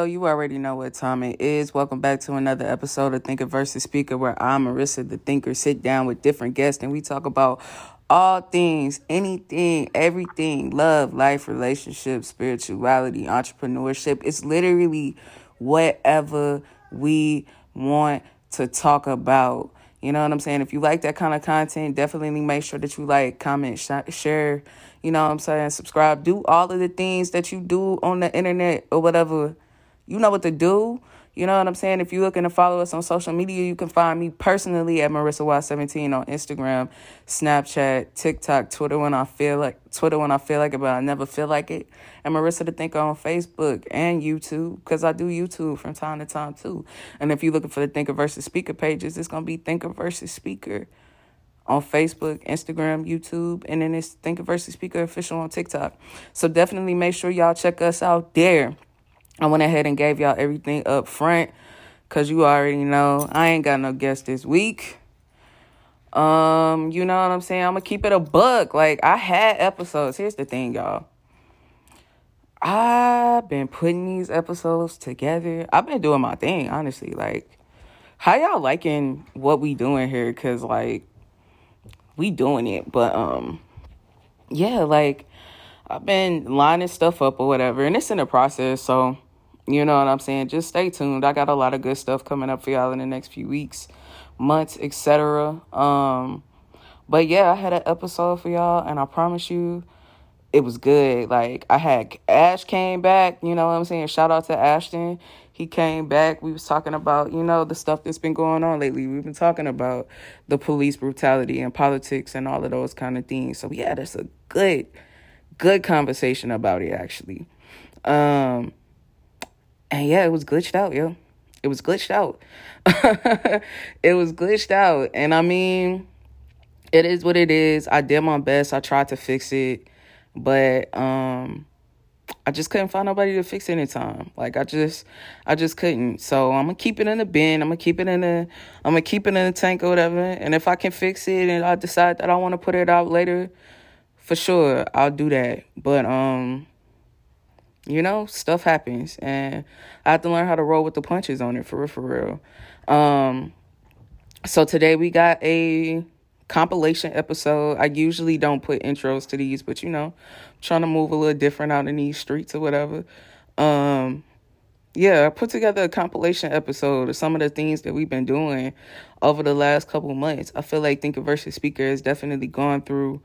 Yo, you already know what time it is. Welcome back to another episode of Thinker versus Speaker, where I'm Marissa, the thinker, sit down with different guests and we talk about all things, anything, everything love, life, relationships, spirituality, entrepreneurship. It's literally whatever we want to talk about. You know what I'm saying? If you like that kind of content, definitely make sure that you like, comment, sh- share you know what I'm saying? Subscribe. Do all of the things that you do on the internet or whatever. You know what to do. You know what I'm saying? If you're looking to follow us on social media, you can find me personally at Marissa Y17 on Instagram, Snapchat, TikTok, Twitter when I feel like Twitter when I feel like it, but I never feel like it. And Marissa the Thinker on Facebook and YouTube, because I do YouTube from time to time too. And if you're looking for the Thinker versus Speaker pages, it's gonna be Thinker versus Speaker on Facebook, Instagram, YouTube, and then it's Thinker versus Speaker official on TikTok. So definitely make sure y'all check us out there. I went ahead and gave y'all everything up front because you already know I ain't got no guest this week. Um, you know what I'm saying? I'm gonna keep it a buck. Like I had episodes. Here's the thing, y'all. I've been putting these episodes together. I've been doing my thing, honestly. Like, how y'all liking what we doing here? Cause like we doing it. But um yeah, like I've been lining stuff up or whatever, and it's in the process, so you know what I'm saying? Just stay tuned. I got a lot of good stuff coming up for y'all in the next few weeks, months, etc. Um but yeah, I had an episode for y'all and I promise you it was good. Like I had Ash came back, you know what I'm saying? Shout out to Ashton he came back. We was talking about, you know, the stuff that's been going on lately. We've been talking about the police brutality and politics and all of those kind of things. So yeah, that's a good, good conversation about it actually. Um and yeah, it was glitched out, yo. It was glitched out. it was glitched out. And I mean, it is what it is. I did my best. I tried to fix it. But um I just couldn't find nobody to fix it in time. Like I just I just couldn't. So I'm gonna keep it in the bin. I'm gonna keep it in the I'm gonna keep it in the tank or whatever. And if I can fix it and I decide that I wanna put it out later, for sure I'll do that. But um you know, stuff happens and I have to learn how to roll with the punches on it for real for real. Um so today we got a compilation episode. I usually don't put intros to these, but you know, trying to move a little different out in these streets or whatever. Um, yeah, I put together a compilation episode of some of the things that we've been doing over the last couple months. I feel like Thinker versus Speaker has definitely gone through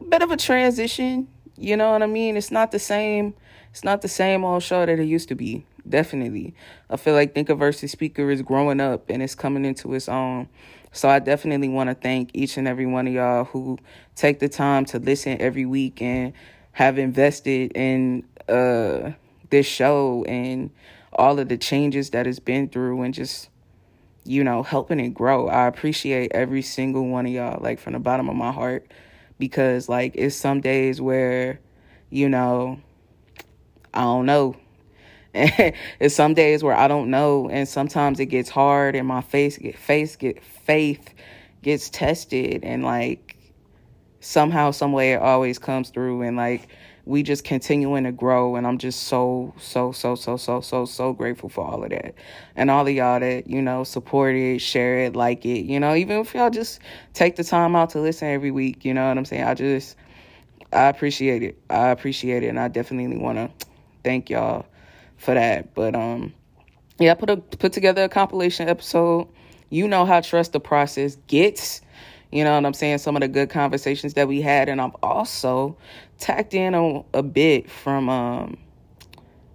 a bit of a transition. You know what I mean? It's not the same. It's not the same old show that it used to be. Definitely, I feel like Thinker versus Speaker is growing up and it's coming into its own. So I definitely want to thank each and every one of y'all who take the time to listen every week and have invested in uh this show and all of the changes that it's been through and just you know helping it grow. I appreciate every single one of y'all like from the bottom of my heart because like it's some days where you know I don't know. it's some days where I don't know and sometimes it gets hard and my face get face get faith gets tested and like somehow some way it always comes through and like we just continuing to grow and i'm just so so so so so so so grateful for all of that. And all of y'all that you know support it share it like it you know even if y'all just take the time out to listen every week you know what i'm saying? I just i appreciate it. I appreciate it and i definitely want to thank y'all for that. But um yeah i put a put together a compilation episode. You know how trust the process gets you know what I'm saying? Some of the good conversations that we had. And I've also tacked in a, a bit from um,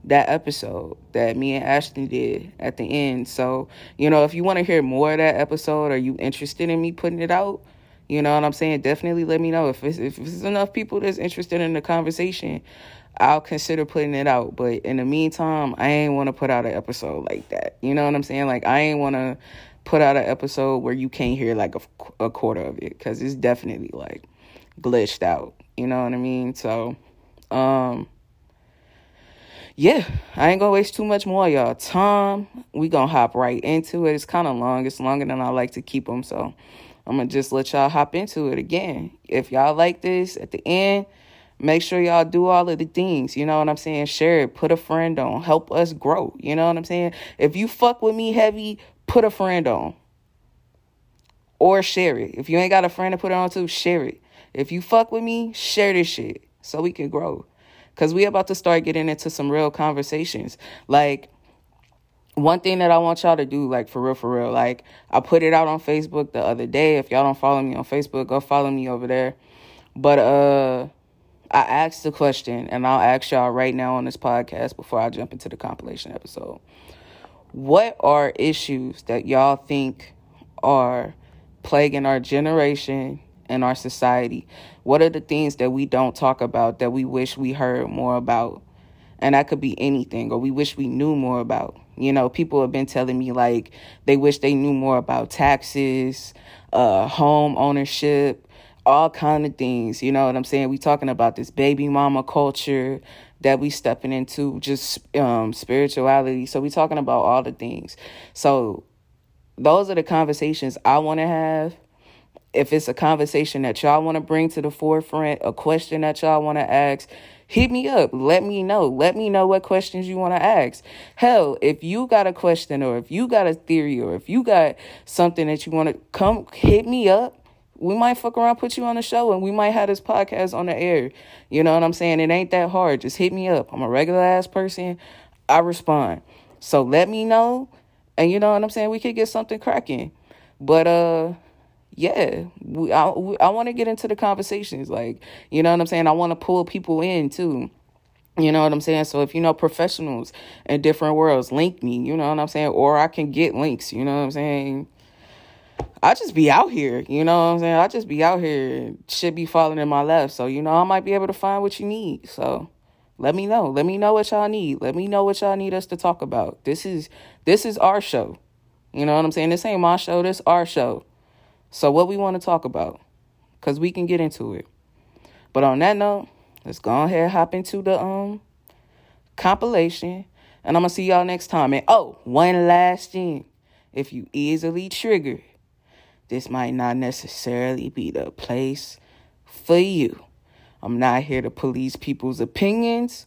that episode that me and Ashton did at the end. So, you know, if you want to hear more of that episode, are you interested in me putting it out? You know what I'm saying? Definitely let me know. If it's, if it's enough people that's interested in the conversation, I'll consider putting it out. But in the meantime, I ain't want to put out an episode like that. You know what I'm saying? Like, I ain't want to put out an episode where you can't hear like a, a quarter of it because it's definitely like glitched out. You know what I mean? So, um, yeah, I ain't gonna waste too much more y'all time. We gonna hop right into it. It's kind of long. It's longer than I like to keep them, so I'm gonna just let y'all hop into it again. If y'all like this, at the end, Make sure y'all do all of the things. You know what I'm saying? Share it. Put a friend on. Help us grow. You know what I'm saying? If you fuck with me heavy, put a friend on. Or share it. If you ain't got a friend to put it on to, share it. If you fuck with me, share this shit so we can grow. Cause we about to start getting into some real conversations. Like one thing that I want y'all to do, like for real, for real, like I put it out on Facebook the other day. If y'all don't follow me on Facebook, go follow me over there. But uh I asked the question and I'll ask y'all right now on this podcast before I jump into the compilation episode. What are issues that y'all think are plaguing our generation and our society? What are the things that we don't talk about that we wish we heard more about? And that could be anything, or we wish we knew more about. You know, people have been telling me like they wish they knew more about taxes, uh, home ownership, all kind of things. You know what I'm saying? We talking about this baby mama culture that we stepping into, just um, spirituality. So we talking about all the things. So those are the conversations I want to have. If it's a conversation that y'all want to bring to the forefront, a question that y'all want to ask, hit me up. Let me know. Let me know what questions you want to ask. Hell, if you got a question or if you got a theory or if you got something that you want to come hit me up. We might fuck around, put you on the show, and we might have this podcast on the air. You know what I'm saying? It ain't that hard. Just hit me up. I'm a regular ass person. I respond. So let me know. And you know what I'm saying? We could get something cracking. But uh yeah, we, I, we, I want to get into the conversations. Like, you know what I'm saying? I want to pull people in too. You know what I'm saying? So if you know professionals in different worlds, link me, you know what I'm saying? Or I can get links, you know what I'm saying? I just be out here, you know what I'm saying? I just be out here, shit be falling in my lap. So, you know, I might be able to find what you need. So let me know. Let me know what y'all need. Let me know what y'all need us to talk about. This is this is our show. You know what I'm saying? This ain't my show, this our show. So, what we want to talk about, because we can get into it. But on that note, let's go ahead hop into the um compilation. And I'm to see y'all next time. And oh, one last thing. If you easily trigger, this might not necessarily be the place for you. I'm not here to police people's opinions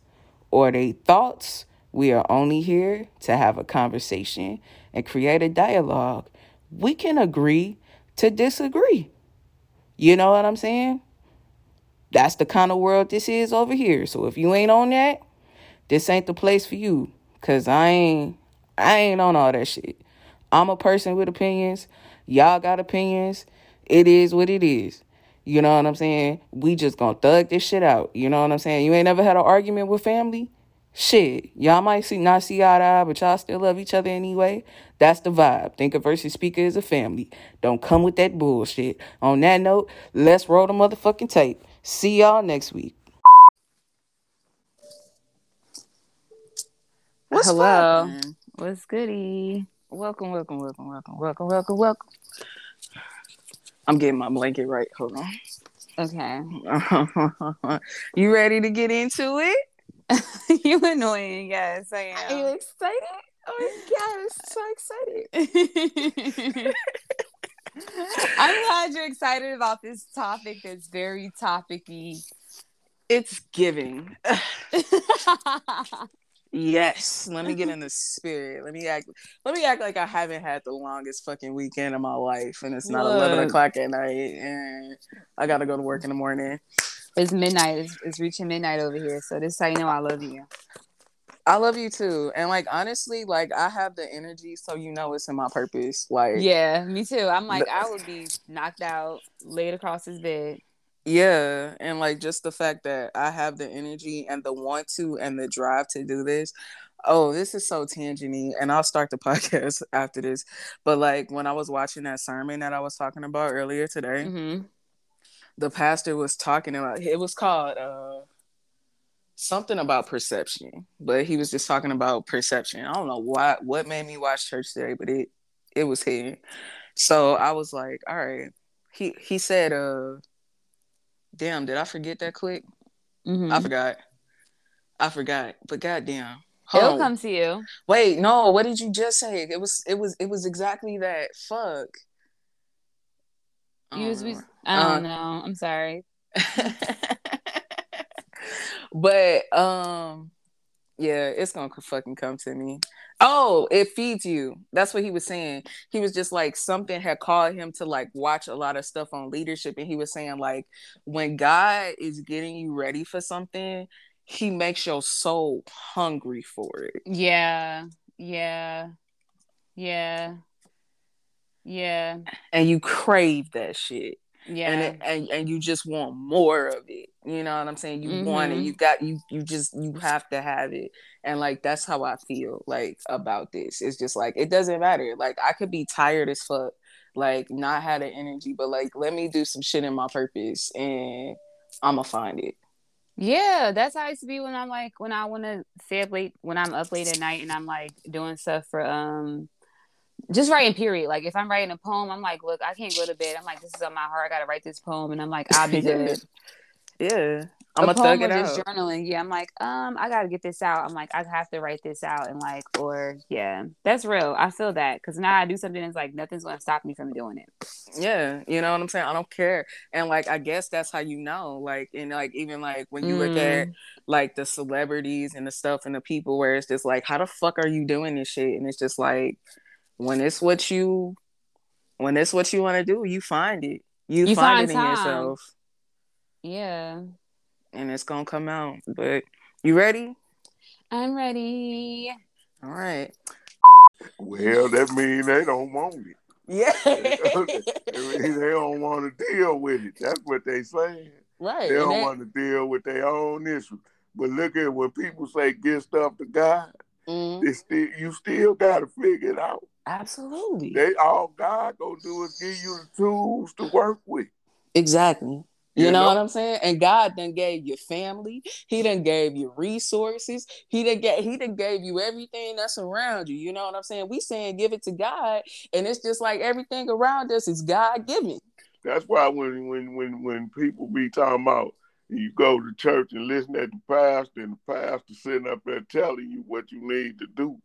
or their thoughts. We are only here to have a conversation and create a dialogue. We can agree to disagree. You know what I'm saying? That's the kind of world this is over here. So if you ain't on that, this ain't the place for you. Cause I ain't I ain't on all that shit. I'm a person with opinions. Y'all got opinions. It is what it is. You know what I'm saying? We just gonna thug this shit out. You know what I'm saying? You ain't never had an argument with family? Shit, y'all might see not see eye to eye, but y'all still love each other anyway. That's the vibe. Think of versus speaker as a family. Don't come with that bullshit. On that note, let's roll the motherfucking tape. See y'all next week. What's Hello. Poppin'? What's goody? Welcome, welcome, welcome, welcome, welcome, welcome, welcome. I'm getting my blanket right. Hold on. Okay. you ready to get into it? you annoying. Yes, I am. Are you excited? Oh my god, I'm so excited. I'm glad you're excited about this topic that's very topicy. It's giving. yes. Let me get in the spirit. Let me act let me act like I haven't had the longest fucking weekend of my life and it's not Look. eleven o'clock at night and I gotta go to work in the morning. It's midnight. It's, it's reaching midnight over here. So this is how you know I love you. I love you too. And like honestly, like I have the energy, so you know it's in my purpose. Like Yeah, me too. I'm like, the- I would be knocked out, laid across his bed. Yeah, and like just the fact that I have the energy and the want to and the drive to do this. Oh, this is so tangenty, and I'll start the podcast after this. But like when I was watching that sermon that I was talking about earlier today, mm-hmm the pastor was talking about it was called uh something about perception but he was just talking about perception i don't know what what made me watch church today but it it was here so i was like all right he he said uh damn did i forget that quick mm-hmm. i forgot i forgot but goddamn Hold It'll on. come to you. Wait, no. What did you just say? It was. It was. It was exactly that. Fuck. You was, I don't uh, know. I'm sorry. but um, yeah, it's gonna fucking come to me. Oh, it feeds you. That's what he was saying. He was just like something had called him to like watch a lot of stuff on leadership, and he was saying like when God is getting you ready for something, He makes your soul hungry for it. Yeah, yeah, yeah, yeah, and you crave that shit. Yeah. and, it, and and you just want more of it you know what i'm saying? You want it Mhm. you got you you just you have to have it. And like that's how i feel like about this. It's just like it doesn't matter. Like i could be tired as fuck like not have the energy but like let me do some shit in my purpose and i'ma find it. Yeah, that's how I used to be when I'm like when I want to stay up late when I'm up late at night and I'm like doing stuff for um just writing period. Like if I'm writing a poem, I'm like, look, I can't go to bed. I'm like, this is on my heart. I gotta write this poem, and I'm like, I'll be good. yeah A i'ma poem thug it or out just journaling. Yeah, I'm like, um, I gotta get this out. I'm like, I have to write this out, and like, or yeah, that's real. I feel that because now I do something that's like nothing's gonna stop me from doing it. yeah you know what i'm saying i don't care and like i guess that's how you know like and like even like when you look at Mm. like the celebrities and the stuff and the people where it's just like how the fuck are you doing this shit and it's just like when it's what you when it's what you want to do you find it you, You find, find it in time. yourself Yeah, and it's gonna come out but you ready I'm ready. all right Well, that means they don't want it. yeah they don't want to deal with it. That's what they saying. right They don't that- want to deal with their own issue. But look at when people say give stuff to God, Mhm. they still you still gotta figure it out. Absolutely They all God gonna do is give you the tools to work with. Exactly. You, You know, know? what I'm saying? And God then gave you family. He then gave you resources. He done get he done gave you everything that's around you. You know what I'm saying? We saying give it to God, and it's just like everything around us is God given. That's why when when when when people be talking about you go to church and listen at the pastor and the pastor sitting up there telling you what you need to do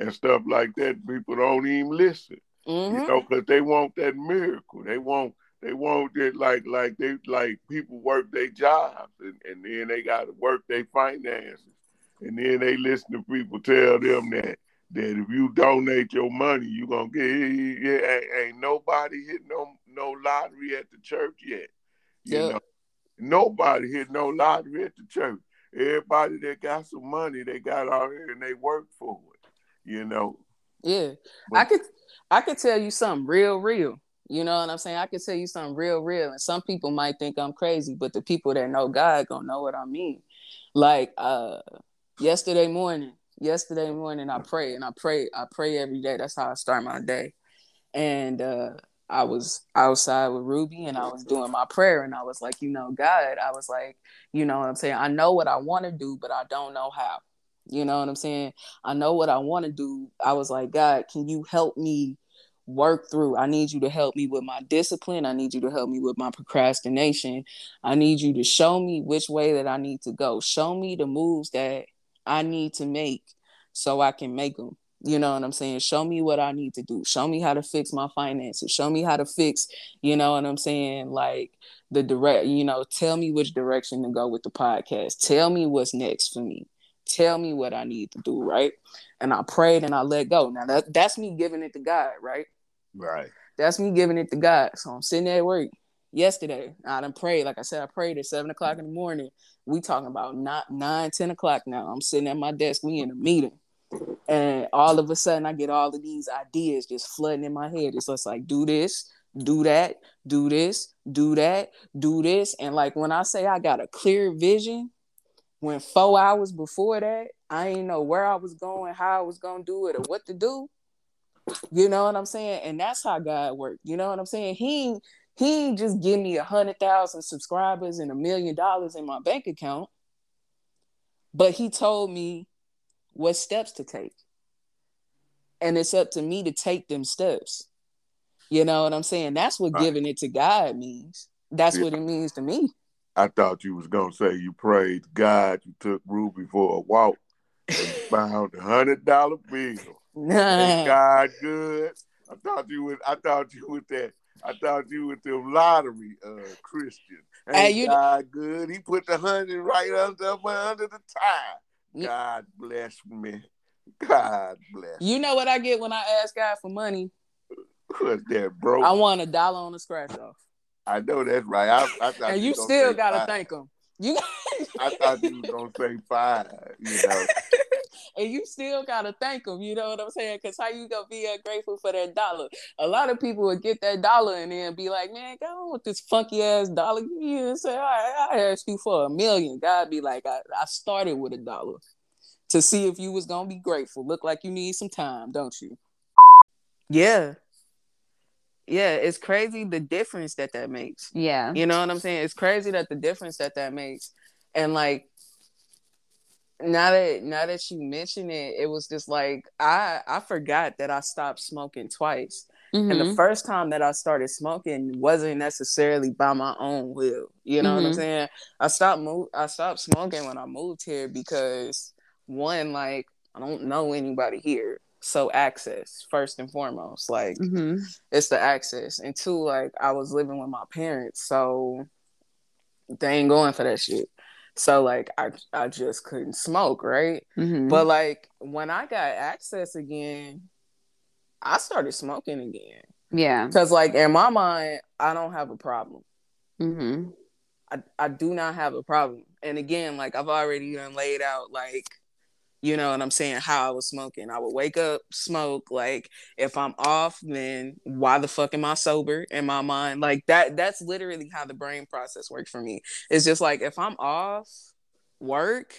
and stuff like that, people don't even listen. Mhm. You know, because they want that miracle. They want they want it like like they like people work their jobs and, and then they gotta work their finances. And then they listen to people tell them that that if you donate your money, you're gonna get yeah, ain't, ain't nobody hit no no lottery at the church yet. You Yep. know, nobody hit no lottery at the church. Everybody that got some money, they got out here and they work for it. You know. Yeah. But- I could I could tell you something real, real. You know what I'm saying? I could tell you something real, real. And some people might think I'm crazy, but the people that know God gonna know what I mean. Like uh yesterday morning, yesterday morning I pray and I pray, I pray every day. That's how I start my day. And uh I was outside with Ruby and I was doing my prayer and I was like, you know, God, I was like, you know what I'm saying? I know what I want to do, but I don't know how. You know what I'm saying? I know what I want to do. I was like, God, can you help me work through? I need you to help me with my discipline. I need you to help me with my procrastination. I need you to show me which way that I need to go. Show me the moves that I need to make so I can make them. You know what I'm saying? Show me what I need to do. Show me how to fix my finances. Show me how to fix, you know what I'm saying? Like the direct, you know, tell me which direction to go with the podcast. Tell me what's next for me. Tell me what I need to do, right? And I prayed and I let go. Now that, that's me giving it to God, right? Right. That's me giving it to God. So I'm sitting at work yesterday. I done prayed. Like I said, I prayed at seven o'clock in the morning. We talking about not nine, ten o'clock now. I'm sitting at my desk. We in a meeting. And all of a sudden I get all of these ideas just flooding in my head. It's just like do this, do that, do this, do that, do this. And like when I say I got a clear vision, when four hours before that, I ain't know where I was going, how I was gonna do it, or what to do. You know what I'm saying? And that's how God worked. You know what I'm saying? He he ain't just give me a hundred thousand subscribers and a million dollars in my bank account, but he told me what steps to take. And it's up to me to take them steps. You know what I'm saying? That's what Right. giving it to God means. That's Yeah. what it means to me. I thought you was gonna say you prayed God, you took Ruby for a walk and found a hundred dollar bill. Ain't God good? I thought you was I thought you was that I thought you with the lottery uh Christian. Ain't Hey, you- God good. He put the hundred right under under the tie. God bless me. God bless. You know what I get when I ask God for money? What's that, bro? I want a dollar on the scratch off. I know that's right. I, I thought And you you still gotta five. thank him. You I thought you was gonna say five. You know, and you still gotta thank them. You know what I'm saying? Because how you gonna be uh, ungrateful for that dollar? A lot of people would get that dollar and then be like, "Man, go on with this funky ass dollar." You know, say, "I, I asked you for a million. God be like, I, "I started with a dollar to see if you was gonna be grateful. Look like you need some time, don't you?" Yeah, yeah. It's crazy the difference that that makes. Yeah. You know what I'm saying? It's crazy that the difference that that makes, and like now that now that you mention it, it was just like I I forgot that I stopped smoking twice, and the Mhm. first time that I started smoking wasn't necessarily by my own will. You know what I'm Mhm. saying? I stopped move I stopped smoking when I moved here because one like I don't know anybody here. So access first and foremost, like Mhm. it's the access and two like i was living with my parents so they ain't going for that shit so like i i just couldn't smoke right Mhm. but like when i got access again i started smoking again yeah. because like in my mind i don't have a problem mm-hmm. I, I do not have a problem and again like i've already done laid out like you know what i'm saying? How i was smoking. I would wake up smoke like if i'm off then why the fuck am i sober in my mind? Like that that's literally how the brain process works for me. It's just like if i'm off work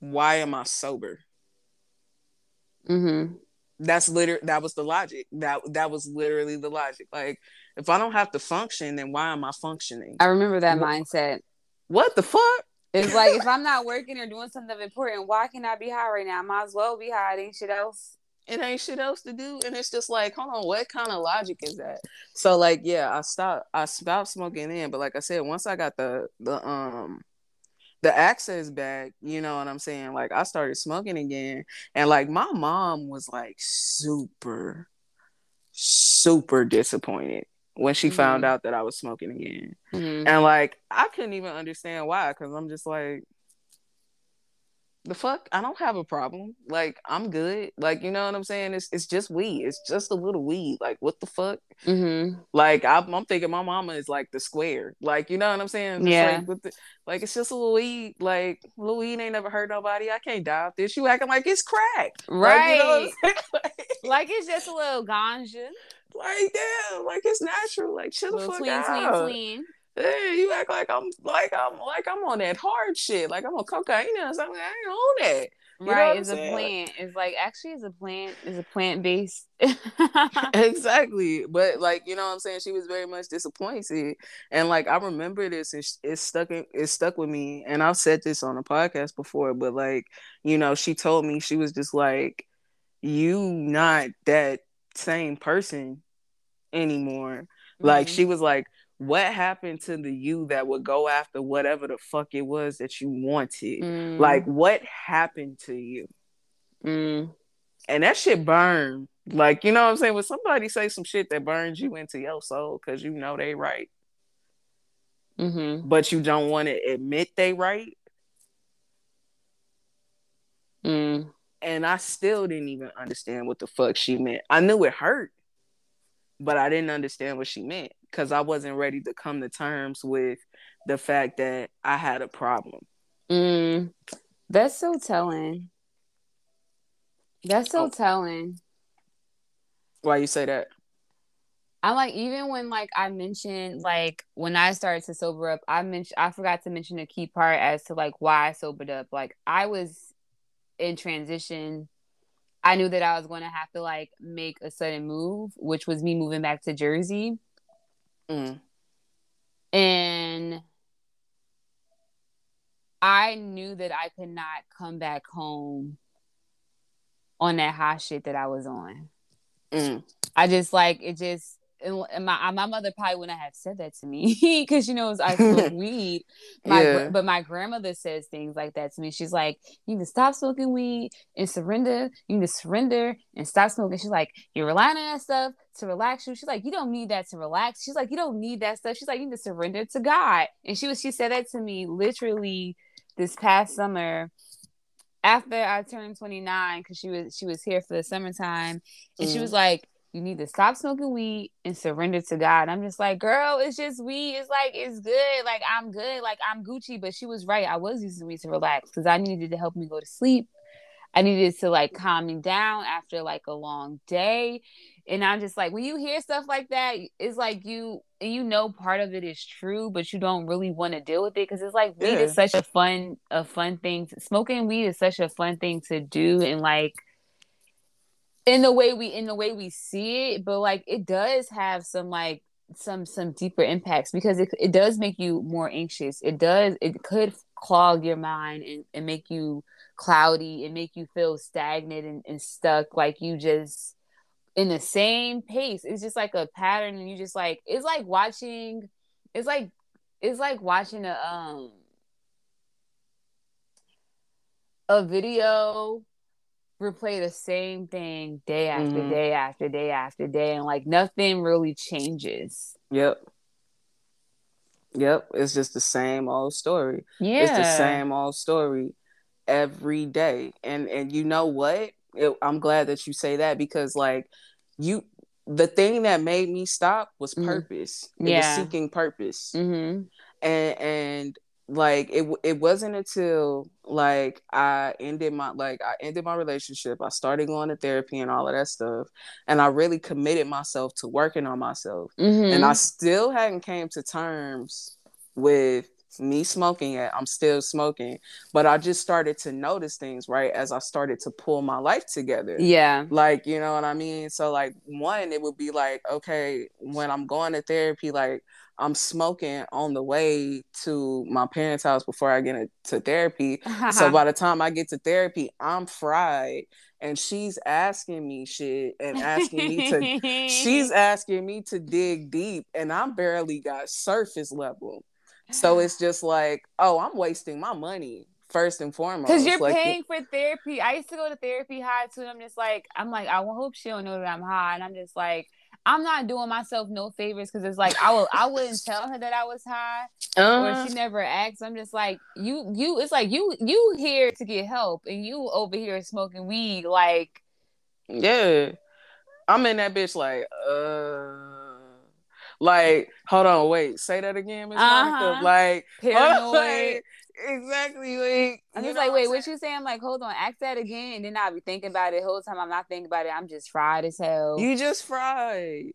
why am i sober? Mhm. that's liter that was the logic. That that was literally the logic. Like if i don't have to function then why am i functioning? I remember that Wha- mindset. what the fuck It's like if I'm not working or doing something important, why can I be high right now? I might as well be high. It ain't shit else. it ain't shit else to do and it's just like hold on what kind of logic is that so like yeah i stopped i stopped smoking in but like i said once i got the the um the access back you know what i'm saying like i started smoking again and like my mom was like super super disappointed when she found Mhm. out that i was smoking again. Mhm. and like i couldn't even understand why because i'm just like the fuck? I don't have a problem. Like i'm good. Like you know what i'm saying? It's, it's just weed. It's just a little weed. Like what the fuck? Mhm. like I'm, I'm thinking my mama is like the square. Like you know what i'm saying? Just Yeah. like, the, like it's just a little weed. Like little weed ain't never hurt nobody. I can't die off this. You acting like it's crack. Like, you know Right. like, Like it's just a little ganja. Like damn like it's natural like chill the fuck tween, out tween, tween. Hey, you act like I'm like I'm like I'm on that hard shit. Like I'm on cocaine or something. I ain't on that. You right. It's a plant. It's like actually it's a plant. It's a plant based. exactly. But like you know what I'm saying, she was very much disappointed, and like I remember this, and it stuck in, it stuck with me. And I've said this on a podcast before, but like you know, she told me she was just like, you not that same person anymore. Like Mhm. she was like, what happened to the you that would go after whatever the fuck it was that you wanted? Mm. Like what happened to you? Mm. And that shit burned. Like, you know what I'm saying? When somebody say some shit that burns you into your soul because you know they right, Mhm. but you don't want to admit they right. Mm. And I still didn't even understand what the fuck she meant. I knew it hurt, but I didn't understand what she meant because I wasn't ready to come to terms with the fact that I had a problem. Mm. That's so telling. That's so Oh. telling. Why you say that? I'm like, even when like I mentioned like when I started to sober up, I mentioned I forgot to mention a key part as to like why I sobered up. Like I was in transition. I knew that I was going to have to like make a sudden move, which was me moving back to Jersey. Mm. And I knew that I could not come back home on that hot shit that I was on. Mm. I just like it just and, my my mother probably wouldn't have said that to me because she knows I smoke weed. My Yeah. but my grandmother says things like that to me. She's like, "You need to stop smoking weed and surrender. You need to surrender and stop smoking." She's like, "You're relying on that stuff to relax you." She's like, "You don't need that to relax." She's like, "You don't need that stuff." She's like, "You need to surrender to God." And she was she said that to me literally this past summer after I turned 29 because she was she was here for the summertime and she Mhm. was like you need to stop smoking weed and surrender to God. I'm just like, girl, it's just weed. It's like it's good. Like I'm good. Like I'm Gucci. But she was right. I was using weed to relax because I needed to help me go to sleep. I needed to like calm me down after like a long day. And I'm just like, when you hear stuff like that, it's like you and you know part of it is true, but you don't really want to deal with it because it's like weed is such a fun, a fun thing. To, smoking weed is such a fun thing to do, and like in the way we in the way we see it, but like it does have some like some some deeper impacts because it it does make you more anxious. It does it could clog your mind and, and make you cloudy and make you feel stagnant and, and stuck like you just in the same pace. It's just like a pattern and you just like it's like watching it's like it's like watching a um a video replay the same thing day after Mhm. day after day after day and like nothing really changes. Yep. Yep. It's just the same old story. Yeah. It's the same old story every day. And and you know what? It, I'm glad that you say that because like you the thing that made me stop was Mhm. purpose. It Yeah. was seeking purpose. Mm-hmm. and and like it it wasn't until like I ended my like I ended my relationship. I started going to therapy and all of that stuff, and I really committed myself to working on myself. Mm-hmm. And I still hadn't came to terms with me smoking yet. I'm still smoking, but I just started to notice things right as I started to pull my life together yeah. like you know what i mean so like one it would be like okay when i'm going to therapy like i'm smoking on the way to my parents house before i get to therapy so by the time i get to therapy i'm fried and she's asking me shit and asking me to she's asking me to dig deep and i'm barely got surface level so it's just like oh i'm wasting my money first and foremost Because you're like, paying for therapy. I used to go to therapy high too. And I'm just like, I'm like, I hope she don't know that I'm high. And I'm just like, I'm not doing myself no favors because it's like I will I wouldn't tell her that I was high uh, or she never asked. I'm just like, you you it's like you you here to get help and you over here smoking weed like Yeah. I'm in that bitch like, uh like, hold on, wait, say that again, Miss Uh-huh. Monica. Like paranoid. like, exactly. Like, I'm just like, wait, what you saying? I'm like, hold on, ask that again, and then I'll be thinking about it. The whole time I'm not thinking about it. I'm just fried as hell. You just fried.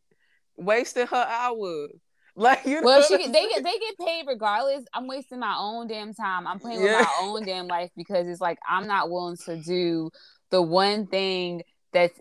Wasted her hour. Like you know well, she what get, I'm they get they get paid regardless. I'm wasting my own damn time. I'm playing with my own damn life because it's like I'm not willing to do the one thing that's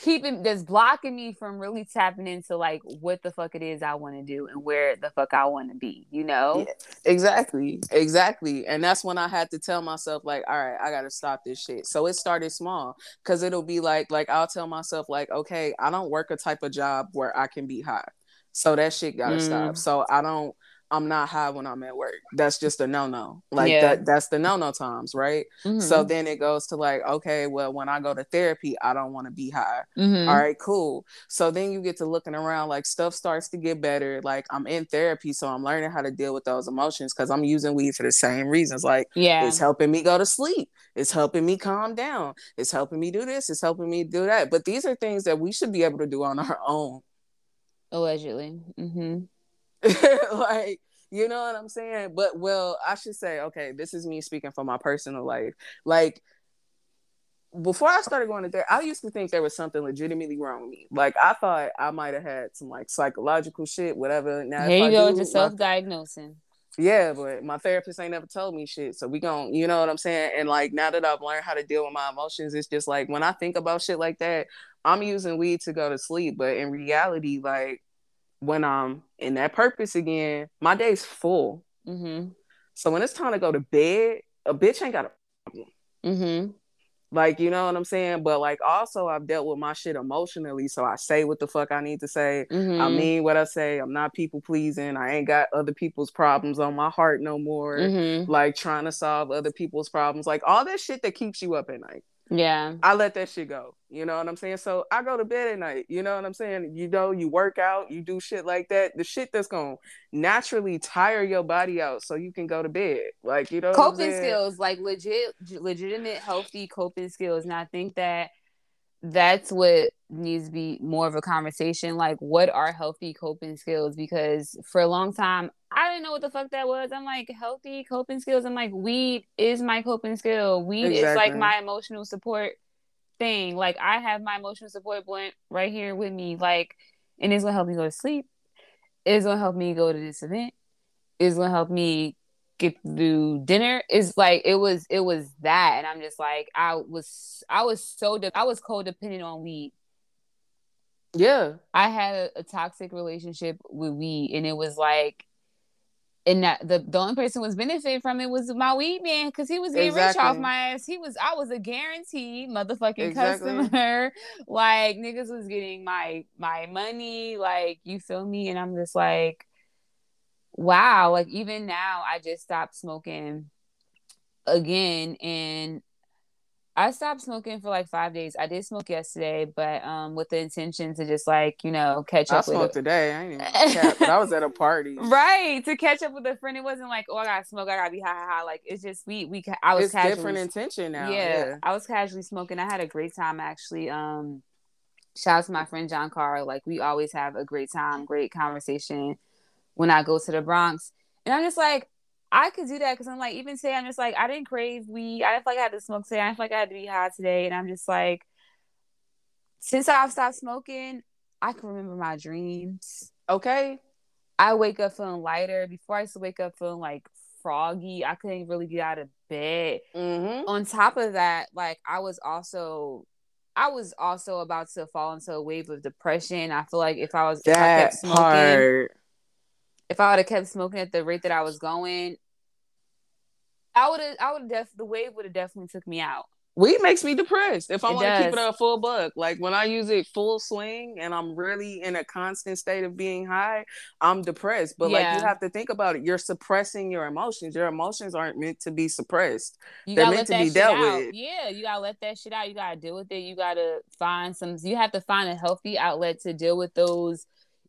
keeping that's blocking me from really tapping into like what the fuck it is I want to do and where the fuck I want to be. You know? Yeah. Exactly. Exactly. And that's when I had to tell myself, like, all right, I gotta stop this shit. So it started small. Cause it'll be like, like I'll tell myself, like, okay, I don't work a type of job where I can be high. So that shit gotta Mm. stop. So I don't I'm not high when I'm at work. That's just a no-no. Like Yeah. that that's the no-no times, right? Mhm. So then it goes to like, okay, well, when I go to therapy, I don't want to be high. Mhm. All right, cool. So then you get to looking around, like stuff starts to get better. Like I'm in therapy, so I'm learning how to deal with those emotions because I'm using weed for the same reasons. Like yeah. it's helping me go to sleep. It's helping me calm down. It's helping me do this. It's helping me do that. But these are things that we should be able to do on our own. Allegedly. hmm like, you know what I'm saying? But well, I should say, okay, this is me speaking from my personal life. Like before I started going to therapy, I used to think there was something legitimately wrong with me. Like I thought I might have had some like psychological shit, whatever. Now Here you go do, with your self-diagnosing. yeah, but my therapist ain't never told me shit. So we gon' you know what I'm saying? And like now that I've learned how to deal with my emotions, it's just like when I think about shit like that, I'm using weed to go to sleep. But in reality, like when I'm in that purpose again, my day's full. hmm So when it's time to go to bed, a bitch ain't got a problem hmm Like, you know what I'm saying? But like also I've dealt with my shit emotionally. So I say what the fuck I need to say. Mhm. I mean what I say. I'm not people pleasing. I ain't got other people's problems on my heart no more. Mhm. Like trying to solve other people's problems. Like all that shit that keeps you up at night. Yeah. I let that shit go. You know what I'm saying? So I go to bed at night. You know what I'm saying? You know, you work out, you do shit like that. The shit that's gonna naturally tire your body out so you can go to bed. Like, you know, coping skills like legit legitimate healthy coping skills and i think that that's what needs to be more of a conversation like what are healthy coping skills? Because for a long time i didn't know what the fuck that was. I'm like healthy coping skills? I'm like weed is my coping skill. Weed is like my emotional support thing. Like i have my emotional support blunt right here with me. Like and it's gonna help me go to sleep. It's gonna help me go to this event. It's gonna help me get through dinner is like it was it was that and i'm just like i was i was so de- i was codependent on weed. Yeah. i had a, a toxic relationship with weed and it was like and that the, the only person was benefiting from it was my weed man because he was getting rich off my ass. He was i was a guaranteed motherfucking Exactly. customer. Like niggas was getting my my money like you feel me? And i'm just like wow like even now i just stopped smoking again and i stopped smoking for like five days i did smoke yesterday but um with the intention to just like you know catch I up with smoked today. I ain't even cap, I was at a party. right to catch up with a friend it wasn't like oh i gotta smoke i gotta be high high high like it's just we we i was It's casually different intention now. yeah, Yeah. I was casually smoking. I had a great time actually. Um, shout out to my friend John Carr. Like we always have a great time, great conversation when I go to the Bronx. And I'm just like, I could do that because I'm like, even today, I'm just like, I didn't crave weed. I didn't feel like I had to smoke today. I didn't feel like I had to be high today. And I'm just like, since I've stopped smoking, I can remember my dreams. Okay. I wake up feeling lighter. Before I used to wake up feeling like froggy. I couldn't really get out of bed Mm-hmm. on top of that, like I was also I was also about to fall into a wave of depression. I feel like if I was if I That kept smoking, part. If I would have kept smoking at the rate that I was going, I would have I would have def the wave would have definitely took me out. Weed makes me depressed if I want to keep it a full buck. Like when I use it full swing and I'm really in a constant state of being high, I'm depressed. But like you have to think about it. You're suppressing your emotions. Your emotions aren't meant to be suppressed. You They're meant to be dealt out. with. Yeah, you gotta let that shit out. You gotta deal with it. You gotta find some. You have to find a healthy outlet to deal with those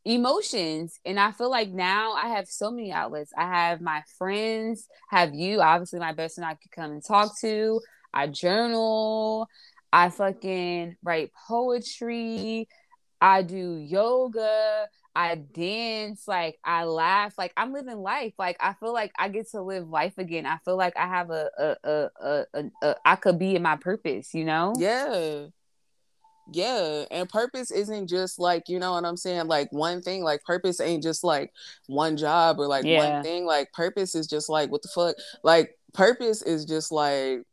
emotions. And I feel like now I have so many outlets. I have my friends, have you, obviously my best friend I could come and talk to. I journal. I fucking write poetry. I do yoga. I dance. Like I laugh. Like I'm living life. Like I feel like I get to live life again. I feel like I have a a a a, a, a I could be in my purpose. You know. Yeah. Yeah. And purpose isn't just like, you know what I'm saying? Like one thing, like purpose ain't just like one job or like Yeah. one thing. Like purpose is just like, what the fuck? Like purpose is just like,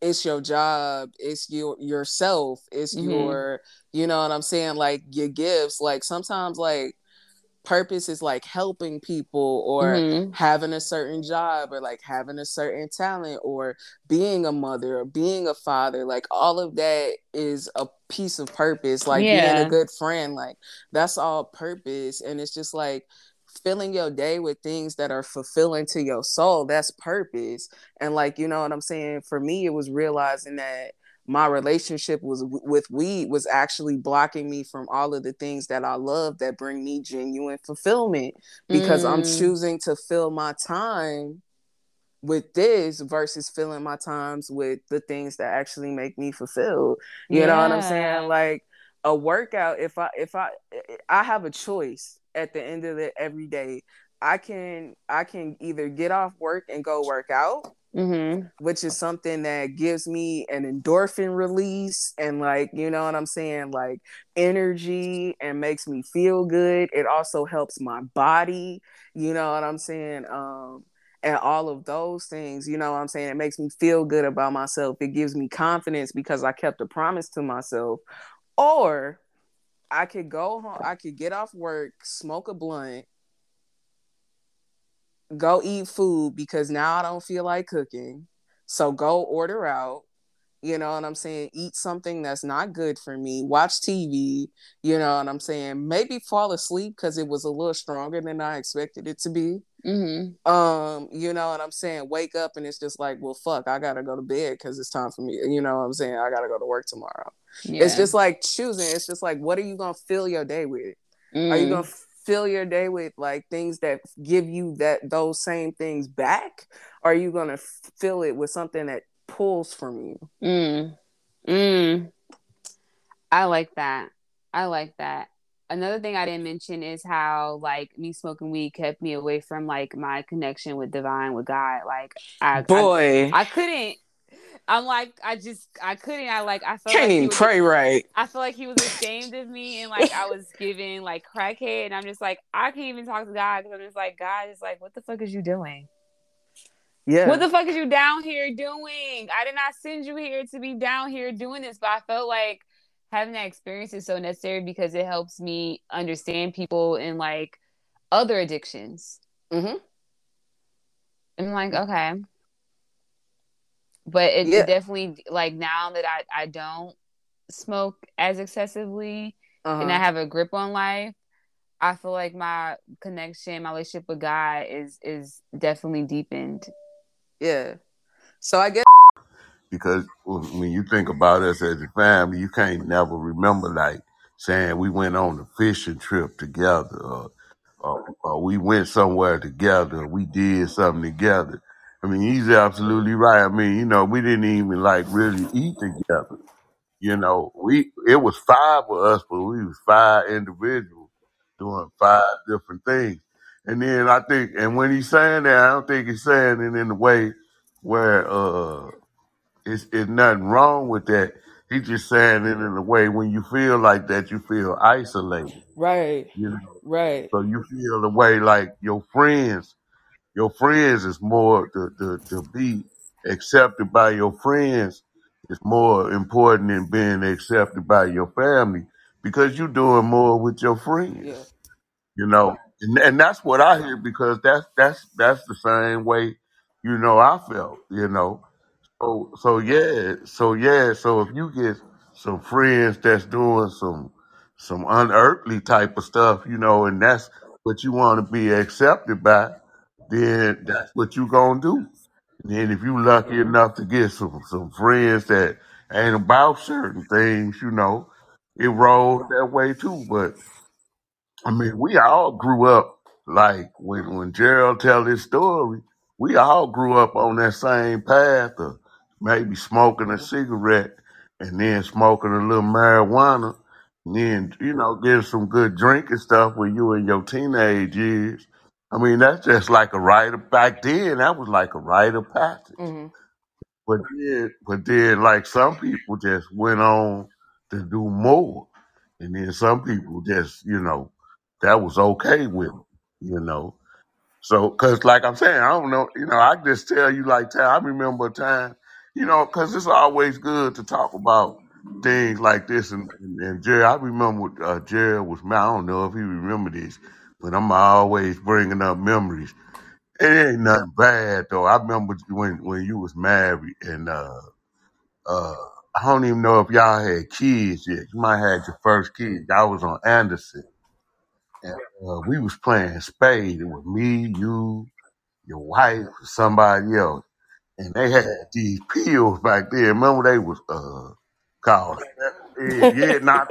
it's your job, it's your yourself, it's Mhm. your, you know what I'm saying? Like your gifts. Like sometimes like purpose is like helping people or Mhm. having a certain job or like having a certain talent or being a mother or being a father like all of that is a piece of purpose like being a good friend like that's all purpose. And it's just like filling your day with things that are fulfilling to your soul that's purpose. And like you know what i'm saying? For me it was realizing that my relationship was with weed was actually blocking me from all of the things that I love that bring me genuine fulfillment because I'm Mm. choosing to fill my time with this versus filling my times with the things that actually make me fulfilled. You know what I'm saying? Like a workout if I if I I have a choice at the end of it every day. I can I can either get off work and go work out Mhm. which is something that gives me an endorphin release and like you know what i'm saying like energy and makes me feel good. It also helps my body you know what i'm saying um and all of those things you know what i'm saying it makes me feel good about myself. It gives me confidence because i kept a promise to myself. Or i could go home i could get off work smoke a blunt go eat food because now I don't feel like cooking. So go order out, You know what I'm saying? Eat something that's not good for me. Watch TV. You know what I'm saying? Maybe fall asleep because it was a little stronger than I expected it to be. Mm-hmm. Um, you know what I'm saying? Wake up and it's just like, well, fuck, I gotta go to bed because it's time for me. You know what I'm saying? I gotta go to work tomorrow. Yeah. It's just like choosing. It's just like, what are you gonna fill your day with? Are you Mm. gonna fill your day with like things that give you that those same things back? Or are you gonna fill it with something that pulls from you? Mm. Mm. I like that. I like that. Another thing I didn't mention is how like me smoking weed kept me away from like my connection with divine with God. Like I I, Boy, I couldn't. I'm like I just I couldn't. I like I felt can't like even was pray right. I feel like he was ashamed of me and like I was giving like crackhead and I'm just like I can't even talk to God because I'm just like God is like what the fuck is you doing? Yeah. What the fuck is you down here doing? I did not send you here to be down here doing this, but I felt like having that experience is so necessary because it helps me understand people in like other addictions. Mm-hmm. And I'm like, okay. But it, it Yeah. definitely like now that I, I don't smoke as excessively Uh-huh. and I have a grip on life, I feel like my connection, my relationship with God is is definitely deepened. yeah. So I guess because when when you think about us as a family, you can't never remember like saying we went on a fishing trip together, or, or, or we went somewhere together, we did something together. I mean, he's absolutely right. I mean, you know, we didn't even like really eat together. You know, we it was five of us, but we was five individuals doing five different things. And then I think, and when he's saying that, I don't think he's saying it in a way where uh it's, it's nothing wrong with that. He's just saying it in a way when you feel like that, you feel isolated. right, You know, right. so you feel the way like your friends, your friends is more to to, to be accepted by your friends is more important than being accepted by your family because you're doing more with your friends. Yeah. You know, and and that's what I hear because that's that's that's the same way. You know, I felt. You know. So so yeah, so yeah, so if you get some friends that's doing some some unearthly type of stuff, you know, and that's what you want to be accepted by, then that's what you gonna do. And then if you lucky mm-hmm. enough to get some some friends that ain't about certain things, you know, it rolls that way too. But I mean, we all grew up like when when Gerald tell his story, we all grew up on that same path of maybe smoking a mm-hmm. cigarette and then smoking a little marijuana, and then you know getting some good drinking stuff when you in your teenage years. I mean, that's just like a rite of back then. That was like a rite of passage. hmm But then, but then, like some people just went on to do more, and then some people just, you know, that was okay with them, you know. So, cause like I'm saying, I don't know, you know, I just tell you like, tell, I remember a time, you know, cause it's always good to talk about things like this. And, and, and Jerry, I remember uh, Jerry was, I don't know if he remember this, but I'm always bringing up memories. It ain't nothing bad though. I remember when when you was married and uh uh I don't even know if y'all had kids yet. You might have had your first kid. I was on Anderson and uh, we was playing spade. It was me, you, your wife, somebody else. And they had these pills back then. Remember they was uh called yeah, yeah, not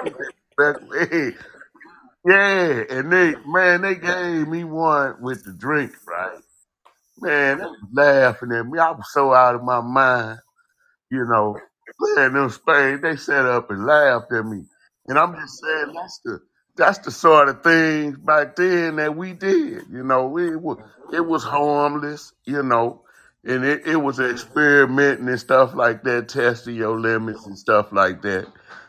yeah, and they man, they gave me one with the drink, right? Man, they was laughing at me. I was so out of my mind, you know, playing them spades. They sat up and laughed at me. And I'm just saying that's the that's the sort of things back then that we did. You know, it was it was harmless, you know, and it, it was experimenting and stuff like that, testing your limits and stuff like that.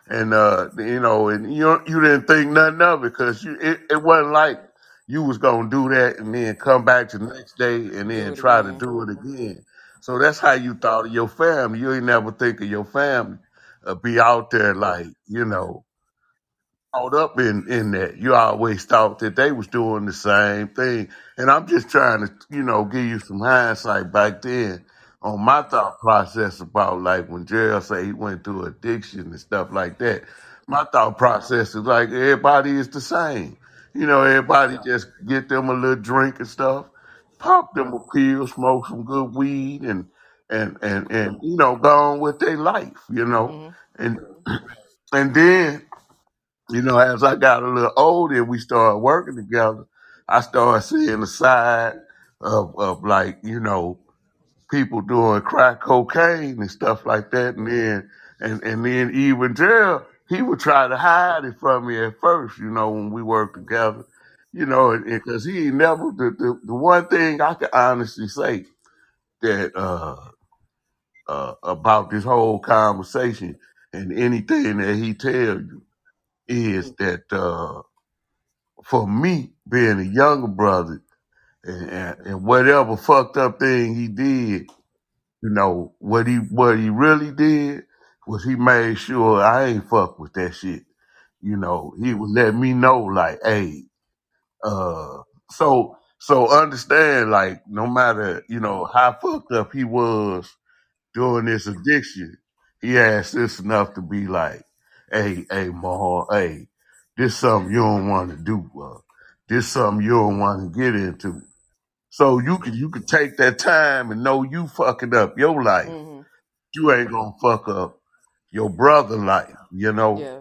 And uh, you know, and you you didn't think nothing of it because you it, it wasn't like you was gonna do that and then come back to the next day and Do then it try to again. do it again. So that's how you thought of your family. You ain't never think of your family uh, be out there like you know caught up in in that. You always thought that they was doing the same thing. And I'm just trying to you know give you some hindsight back then on my thought process about like when Gerald say he went through addiction and stuff like that. My thought process is like everybody is the same. You know, everybody just get them a little drink and stuff, pop them a pill, smoke some good weed, and and and and you know, go on with their life. You know, Mm-hmm. and and then you know, as I got a little older and we started working together, I started seeing the side of of like you know people doing crack cocaine and stuff like that, and then and and then even Gerald, he would try to hide it from me at first, you know, when we worked together, you know, because he ain't never the, the the one thing I can honestly say that uh uh about this whole conversation and anything that he tell you is that uh for me being a younger brother and, and, whatever fucked up thing he did You know, what he what he really did was he made sure I ain't fuck with that shit. You know, he would let me know like, hey, uh so so understand like no matter, you know, how fucked up he was during this addiction, he had sense enough to be like, hey, hey, Mahal, hey, this something you don't want to do, uh, this something you don't want to get into. So you could you could take that time and know you fucking up your life Mm-hmm. you ain't gonna fuck up your brother life, you know. Yeah.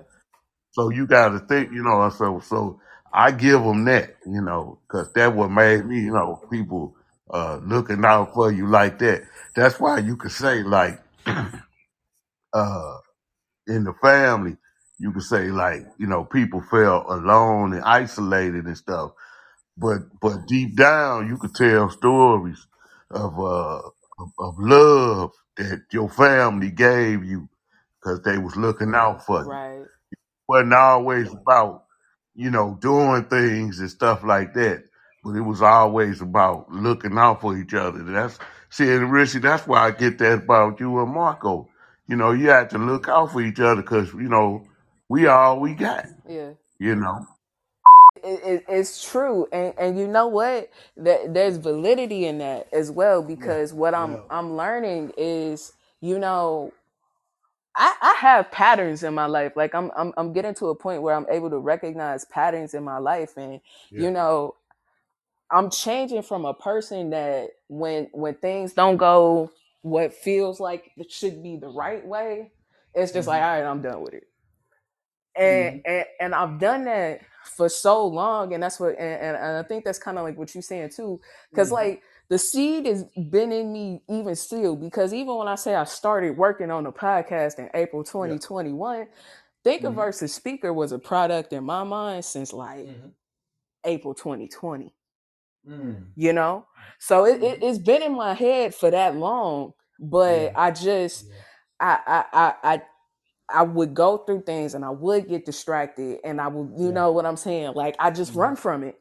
So you got to think, you know. So so I give them that, you know, because that what made me, you know, people uh looking out for you like that. That's why you could say like uh in the family, you could say like you know people felt alone and isolated and stuff. But but deep down, you could tell stories of uh of, of love that your family gave you because they was looking out for you. Right. wasn't always about you know doing things and stuff like that, but it was always about looking out for each other. That's see, and Richie, that's why I get that about you and Marco. You know, you have to look out for each other because you know we all we got. Yeah. You know. It, it, it's true, and and you know what? That there's validity in that as well because what I'm I'm learning is, you know, I, I have patterns in my life. Like I'm, I'm I'm getting to a point where I'm able to recognize patterns in my life, and you know, I'm changing from a person that when when things don't go what feels like it should be the right way, it's just like mm-hmm. all right, I'm done with it. And mm-hmm. and, and I've done that for so long, and that's what and, and, and I think that's kind of like what you're saying too, because mm-hmm. like the seed has been in me even still because even when I say I started working on the podcast in April 2021, Think of mm-hmm. versus Speaker was a product in my mind since like mm-hmm. April 2020. Mm. You know? So it, it, it's been in my head for that long, but I just I I I I I would go through things and I would get distracted and I would you know what I'm saying? Like I just run from it.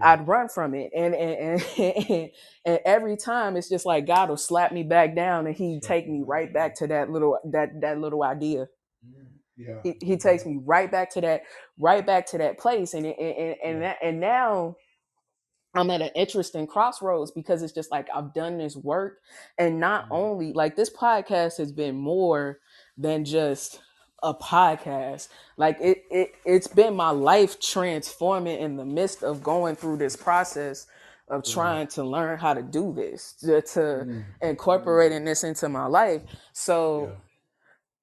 I'd run from it, and and, and and every time it's just like God will slap me back down, and He take me right back to that little that that little idea. He, he takes me right back to that right back to that place, and and and and, that, and now I'm at an interesting crossroads because it's just like I've done this work, and not only like this podcast has been more than just a podcast. Like it, it it's been my life transforming in the midst of going through this process of mm-hmm. trying to learn how to do this, to, to mm-hmm. incorporating this into my life. So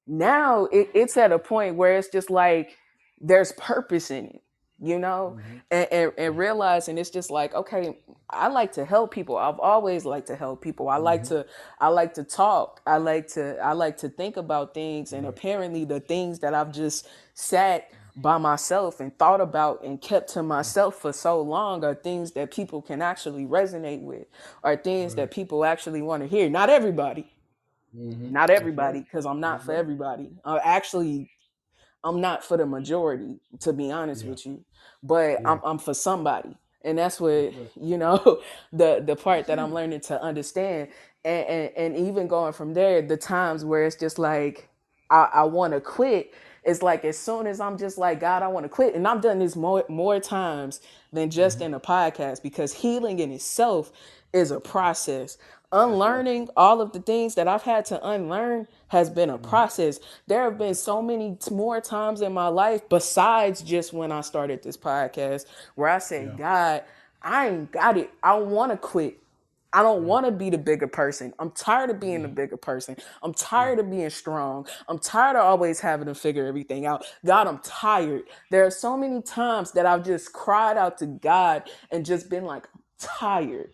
now it, it's at a point where it's just like there's purpose in it you know? And, and, and realizing it's just like okay i like to help people. I've always liked to help people. I like to i like to talk. I like to i like to think about things and apparently the things that i've just sat by myself and thought about and kept to myself for so long are things that people can actually resonate with are things that people actually want to hear. Not everybody. Not everybody because i'm not for everybody. Uh, actually i'm not for the majority to be honest with you but I'm, I'm for somebody and that's what you know the the part that i'm learning to understand and, and and even going from there the times where it's just like i, I want to quit it's like as soon as i'm just like god i want to quit and i've done this more more times than just in a podcast because healing in itself is a process. Unlearning all of the things that I've had to unlearn has been a mm-hmm. process. There have been so many more times in my life besides just when I started this podcast where I said, Yeah. God, I ain't got it. I want to quit. I don't want to be the bigger person. I'm tired of being the mm-hmm. bigger person. I'm tired of being strong. I'm tired of always having to figure everything out. God, I'm tired. There are so many times that I've just cried out to God and just been like, I'm tired.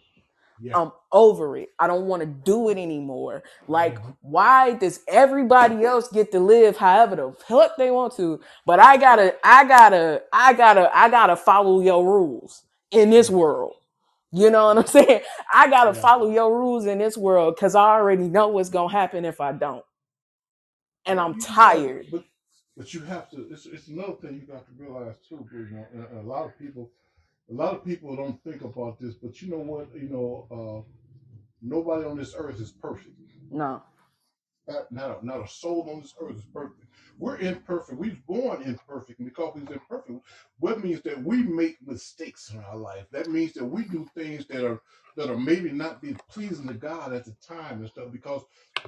Yeah. I'm over it. I don't want to do it anymore. Like, mm-hmm. why does everybody else get to live however the fuck they want to? But I gotta, I gotta, I gotta, I gotta follow your rules in this world. You know what I'm saying? I gotta Yeah. follow your rules in this world because I already know what's gonna happen if I don't. And I'm You- you got- tired. But but you have to. It's, it's another thing you got to realize too. And, and a lot of people, a lot of people don't think about this. But you know what? You know, uh, nobody on this earth is perfect. No. Not, not, a, not a soul on this earth is perfect. We're imperfect. We was born imperfect, and because we're imperfect, what means that we make mistakes in our life. That means that we do things that are that are maybe not be pleasing to God at the time and stuff. Because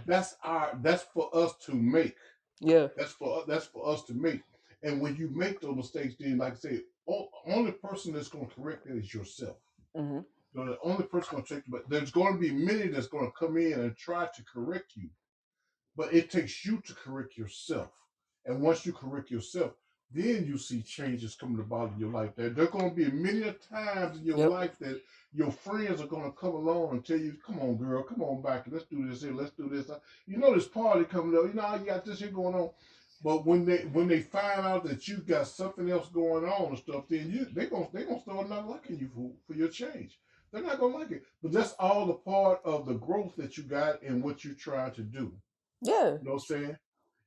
that's our that's for us to make. Yeah. That's for that's for us to make. And when you make those mistakes, then like I say, o- only person that's going to correct it is yourself. hmm So the only person going to take, but there's going to be many that's going to come in and try to correct you. But it takes you to correct yourself. And once you correct yourself, then you see changes coming about in your life. There, there are going to be many times in your Yep. life that your friends are going to come along and tell you, "Come on, girl, come on back, let's do this here, let's do this." You know, this party coming up. You know, you got this here going on. But when they when they find out that you got something else going on and stuff, then you they gonna they gonna start not liking you for, for your change. They're not gonna like it. But that's all the part of the growth that you got and what you're trying to do. Yeah. You know what I'm saying?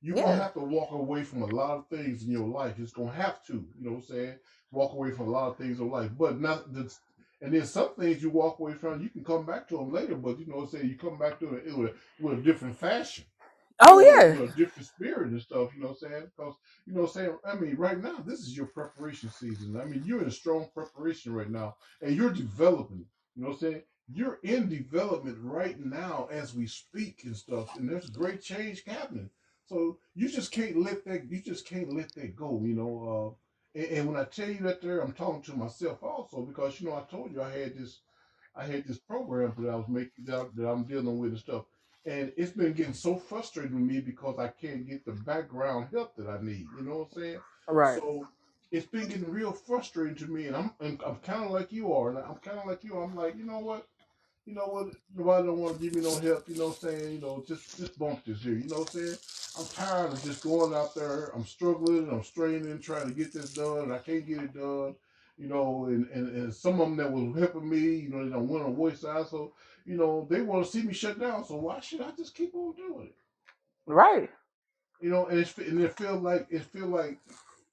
You're Yeah. gonna have to walk away from a lot of things in your life. It's gonna have to, you know what I'm saying? Walk away from a lot of things in life. But not the and then some things you walk away from, you can come back to them later, but you know what I'm saying, you come back to it with a, with a different fashion. Oh yeah. with a different spirit and stuff, you know what I'm saying? Because you know what I'm saying, I mean, right now this is your preparation season. I mean, you're in a strong preparation right now and you're developing, you know what I'm saying? You're in development right now as we speak and stuff, and there's great change happening. So you just can't let that you just can't let that go, you know. Uh, and, and when I tell you that there, I'm talking to myself also because you know I told you I had this I had this program that I was making that, that I'm dealing with and stuff. And it's been getting so frustrating with me because I can't get the background help that I need. You know what I'm saying? Right. So it's been getting real frustrating to me, and I'm and I'm kind of like you are, and I'm kind of like you. I'm like, you know what? You know what? Nobody don't want to give me no help. You know what I'm saying? You know, just just bump this here. You know what I'm saying? I'm tired of just going out there. I'm struggling. I'm straining, trying to get this done, and I can't get it done. You know, and, and, and some of them that was helping me, you know, they don't want on the wayside. So, you know, they want to see me shut down. So why should I just keep on doing it? Right. You know, and, it's, and it feel like it feel like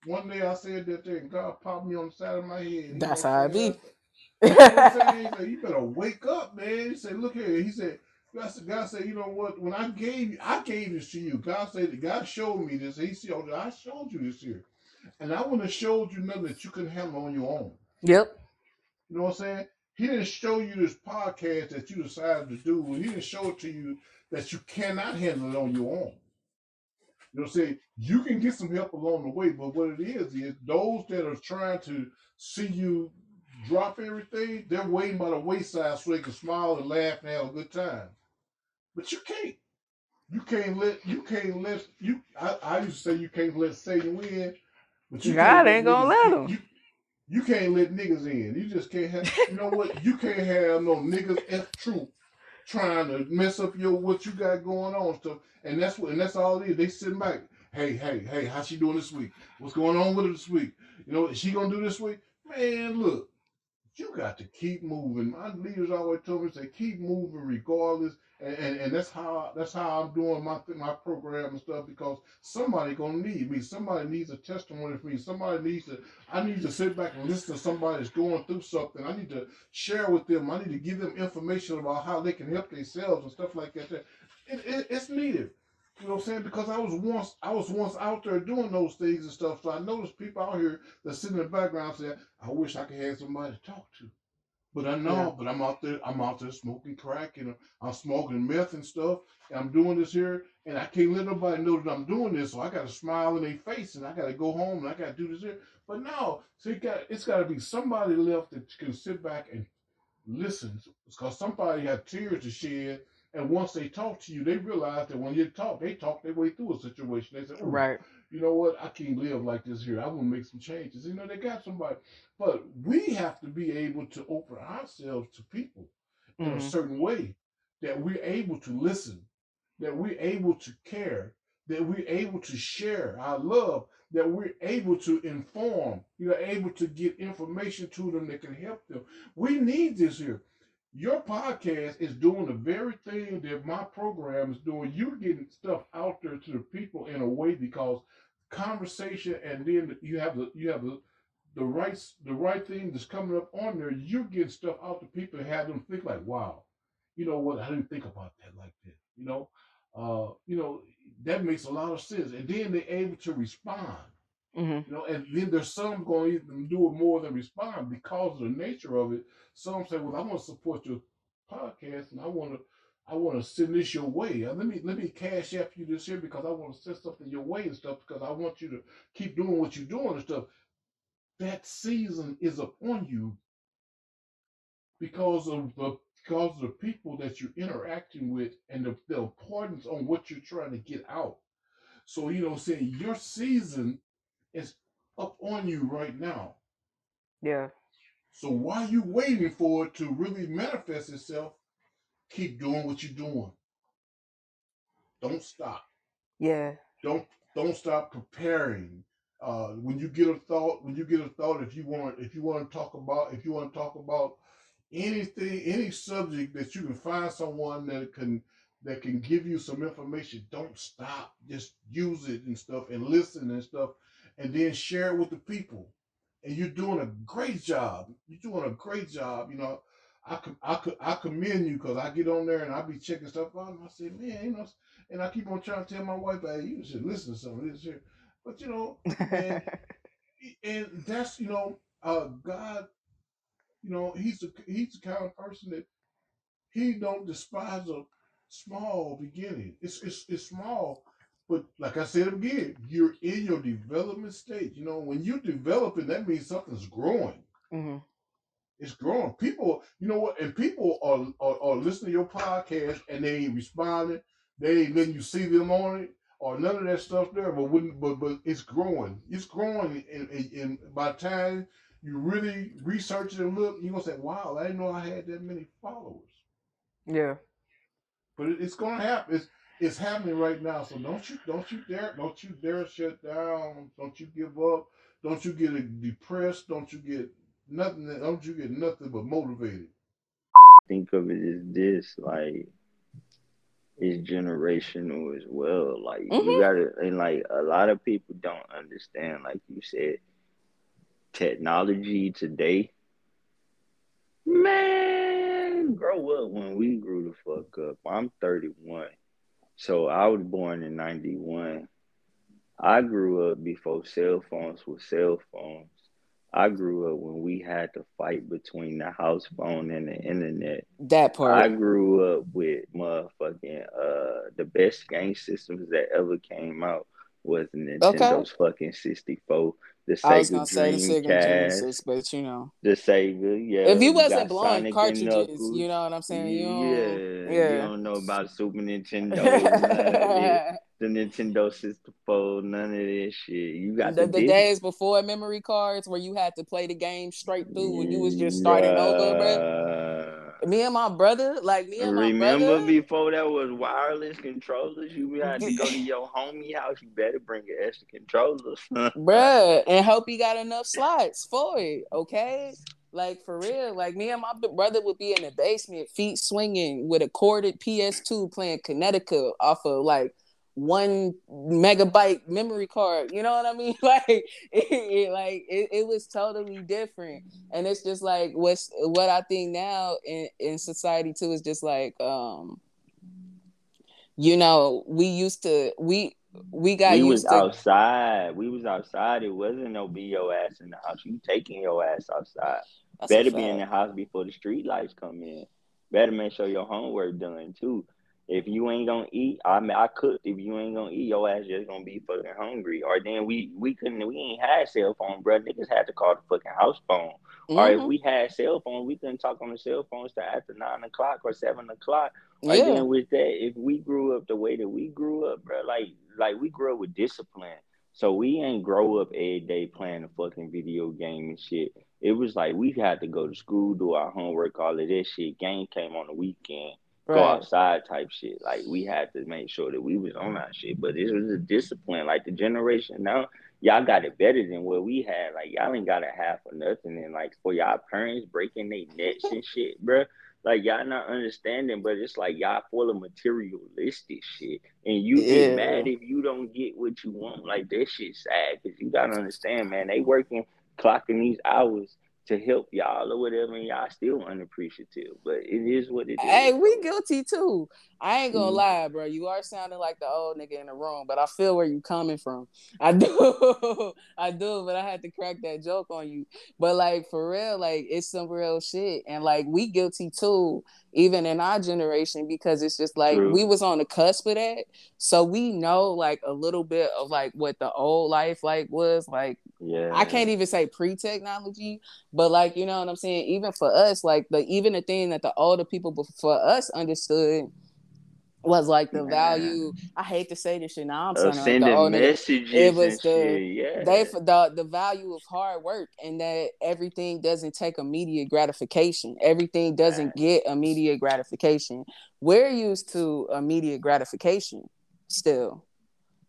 one day I said that thing, God popped me on the side of my head. That's how it I'm uh, be. You know what He said, you better wake up, man. He said, look here. He said, God said, God said, you know what? When I gave you, I gave this to you. God said, God showed me this. He said, oh, I showed you this here. And I want to show you nothing that you couldn't handle on your own. Yep. You know what I'm saying? He didn't show you this podcast that you decided to do. He didn't show it to you that you cannot handle it on your own. You know saying? You can get some help along the way, but what it is is those that are trying to see you drop everything, they're waiting by the wayside so they can smile and laugh and have a good time. But you can't. You can't let you can't let you I, I used to say you can't let Satan win, but you God ain't gonna let him. You, you can't let niggas in. You just can't have you know what? You can't have no niggas F truth trying to mess up your what you got going on stuff. And that's what and that's all it is. They sitting back. Hey, hey, hey, how's she doing this week? What's going on with her this week? You know, is she gonna do this week? Man, look, you got to keep moving. My leaders always told me say keep moving regardless. And, and, that's how that's how I'm doing my my program and stuff because somebody gonna need me. Somebody needs a testimony from me. Somebody needs to. I need to sit back and listen to somebody that's going through something. I need to share with them. I need to give them information about how they can help themselves and stuff like that. It, it, it's needed. You know what I'm saying? Because I was once I was once out there doing those things and stuff. So I noticed people out here that sit in the background saying, I wish I could have somebody to talk to. But I know, Yeah. but I'm out there, I'm out there smoking crack and I'm smoking meth and stuff. And I'm doing this here, and I can't let nobody know that I'm doing this. So I got to smile in their face, and I got to go home, and I got to do this here. But no, see, it got, it's got to be somebody left that can sit back and listen, because somebody had tears to shed. And once they talk to you, they realize that when you talk, they talk their way through a situation. They say, "Ooh, Right. you know what? I can't live like this here. I want to make some changes. You know, they got somebody, but we have to be able to open ourselves to people in a Mhm. certain way that we're able to listen, that we're able to care, that we're able to share our love, that we're able to inform, you're able to get information to them that can help them. We need this here. Your podcast is doing the very thing that my program is doing. You're getting stuff out there to the people in a way because conversation and then you have the you have the the right the right thing that's coming up on there, you're getting stuff out to people and have them think like, wow, you know what, I didn't think about that like that. You know, uh, you know, that makes a lot of sense. And then they're able to respond. Mhm. You know, and then there's some going to do it more than respond because of the nature of it. Some say, "Well, I want to support your podcast, and I want to, I want to send this your way. Uh, Let me let me cash app you this year because I want to send something your way and stuff because I want you to keep doing what you're doing and stuff." That season is upon you because of the because of the people that you're interacting with and the, the importance on what you're trying to get out. So you know, saying your season is up on you right now. Yeah. So while you waiting for it to really manifest itself, keep doing what you're doing. Don't stop. Yeah. Don't don't stop preparing. Uh, when you get a thought, when you get a thought, if you want, if you want to talk about, if you want to talk about anything, any subject that you can find someone that can that can give you some information, don't stop. Just use it and stuff, and listen and stuff, and then share it with the people. And you're doing a great job. You're doing a great job. You know, I could, I could, I commend you because I get on there and I be checking stuff out, and I say, man, you know, and I keep on trying to tell my wife, hey, you should listen to some of this here. But you know, and and that's you know, uh, God, you know, he's a he's the kind of person that he don't despise a small beginning. It's it's it's small, but like I said again, you're in your development stage. You know, when you're developing, that means something's growing. hmm It's growing. People, you know what? And people are, are, are listening to your podcast and they ain't responding. They ain't letting you see them on it or none of that stuff there. But when, but but it's growing. It's growing. And, and, and by the time you really research it and look, you're gonna say, "Wow, I didn't know I had that many followers." Yeah. But it, it's gonna happen. It's it's happening right now. So don't you don't you dare don't you dare shut down. Don't you give up. Don't you get depressed. Don't you get nothing. Don't you get nothing but motivated. think of it as this like it's generational as well like Mhm. you gotta and like a lot of people don't understand like you said technology today man grow up when we grew the fuck up i'm 31 so i was born in 91 i grew up before cell phones were cell phones. I grew up when we had to fight between the house phone and the internet. That part. I grew up with motherfucking uh the best game systems that ever came out was Nintendo's fucking 64, the I was Sega gonna say the Sega Dreamcast, Genesis, but you know, the Sega, yeah. if you wasn't blowing Sonic cartridges, you know what I'm saying? You yeah, don't, you don't know about Super Nintendo, none of that, the Nintendo 64, none of this shit. You got the, the, the days before memory cards where you had to play the game straight through when you was just starting over, bro. Me and my brother, like me and my Remember brother, before that was wireless controllers? You had to go to your homie house. You better bring an extra controller. bruh, and hope you got enough slots for it. Okay, like for real. Like me and my brother would be in the basement, feet swinging, with a corded PS2 playing Connecticut off of like one megabyte memory card. You know what I mean? Like, it, it- like it, it was totally different. And it's just like what's what I think now in in society too is just like um. You know, we used to we we got we was to outside. We was outside. It wasn't no be your ass in the house. You taking your ass outside. Better be in the house before the street lights come in. Better make sure your homework done too. If you ain't gonna eat, I mean, I cooked. If you ain't gonna eat, your ass just gonna be fucking hungry. Or then we we couldn't we ain't had cell phone, bro. Niggas had to call the fucking house phone. Or if Mhm. we had cell phone, we couldn't talk on the cell phones till after nine o'clock or seven o'clock. Or Yeah. then with that, if we grew up the way that we grew up, bro, like like we grew up with discipline. So we ain't grow up every day playing a fucking video game and shit. It was like we had to go to school, do our homework, all of this shit. Game came on the weekend, go outside type shit. Like we had to make sure that we was on our shit. But this was a discipline. Like the generation now, y'all got it better than what we had. Like y'all ain't got a half or nothing. And like for y'all parents breaking their necks and shit, bro. Like y'all not understanding, but it's like y'all full of materialistic shit, and you Yeah. get mad if you don't get what you want. Like that shit sad because you gotta understand, man. They working clocking these hours to help y'all or whatever, and y'all still unappreciative. But it is what it is. Hey, we guilty too. I ain't gonna Mhm. lie, bro. You are sounding like the old nigga in the room, but I feel where you coming from. I do, I do, but I had to crack that joke on you. But like for real, like it's some real shit, and like we guilty too, even in our generation, because it's just like True. we was on the cusp of that, so we know like a little bit of like what the old life like was like. Yeah, I can't even say pre-technology, but like you know what I'm saying. Even for us, like the even the thing that the older people before us understood was like the Man. value. I hate to say this shit now. I'm of sounding like sending the old messages It was the- Yeah, They the the value of hard work and that everything doesn't take immediate gratification. Everything doesn't get immediate gratification. We're used to immediate gratification still.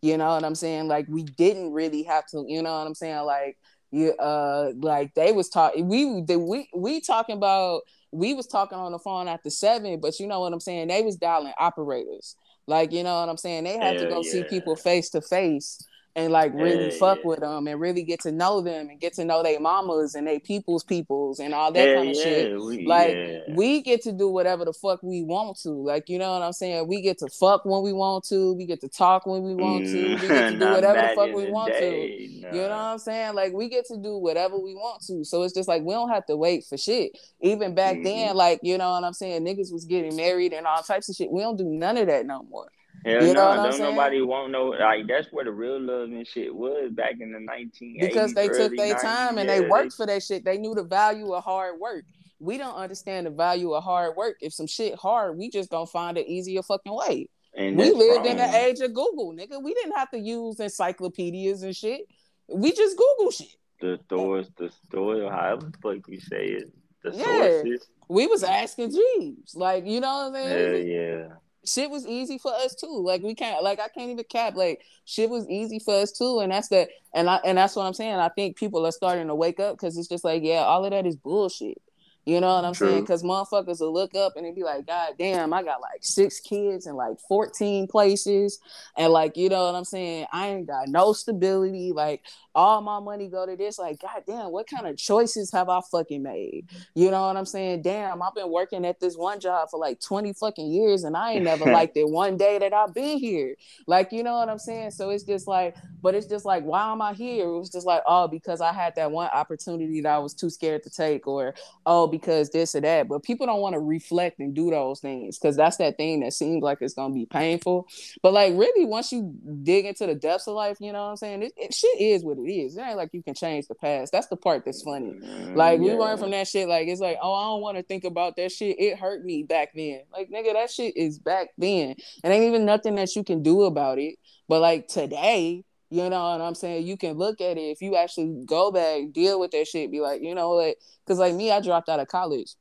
You know what I'm saying? Like we didn't really have to, you know what I'm saying? Like you uh like they was talking we we we talking about we was talking on the phone after seven, but you know what I'm saying? They was dialing operators. Like, you know what I'm saying? They had to Hell go see people face to face and like really Hell fuck yeah. with them and really get to know them and get to know their mamas and their people's peoples and all that Hell kind of yeah, shit. we, Like yeah. we get to do whatever the fuck we want to. Like, you know what I'm saying? We get to fuck when we want to. We get to talk when we want to. We get to do whatever the fuck we the want to. day, You know what. I'm saying? Like we get to do whatever we want to. So it's just like we don't have to wait for shit. Even back Mhm. then, like, you know what I'm saying? Niggas was getting married and all types of shit. We don't do none of that no more. Hell You know no, what I'm don't saying? nobody want no like that's where the real love and shit was back in the nineteen Because they took their time and yeah, they worked for that shit. They knew the value of hard work. We don't understand the value of hard work. If some shit hard, we just gonna find an easier fucking way. and we lived in the age of Google, nigga. We didn't have to use encyclopedias and shit. We just Google shit. the source, the story, or however the fuck you say it, the Yeah. sources. We was asking Jeeves. Like, you know what I'm saying? Hell yeah. Shit was easy for us too. Like we can't like I can't even cap. Like shit was easy for us too. And that's the and I and that's what I'm saying. I think people are starting to wake up because it's just like, yeah, all of that is bullshit. You know what I'm True. saying? Because motherfuckers will look up and they be like, God damn, I got like six kids and like 14 places. And like, you know what I'm saying? I ain't got no stability. Like all my money go to this. Like, God damn, what kind of choices have I fucking made? You know what I'm saying? Damn, I've been working at this one job for like 20 fucking years and I ain't never liked it one day that I've been here. Like, you know what I'm saying? So it's just like, but it's just like, why am I here? It was just like, oh, because I had that one opportunity that I was too scared to take, or oh, because this or that. But people don't want to reflect and do those things because that's that thing that seems like it's gonna be painful. But like really, once you dig into the depths of life, you know what I'm saying? It, it shit is what it is. It ain't like you can change the past. That's the part that's funny. Mm, Like we yeah. learn from that shit. Like it's like, oh, I don't want to think about that shit. It hurt me back then. Like nigga, that shit is back then. And ain't even nothing that you can do about it. But like today, you know what I'm saying? You can look at it if you actually go back, deal with that shit, be like, you know what? Because like me, I dropped out of college.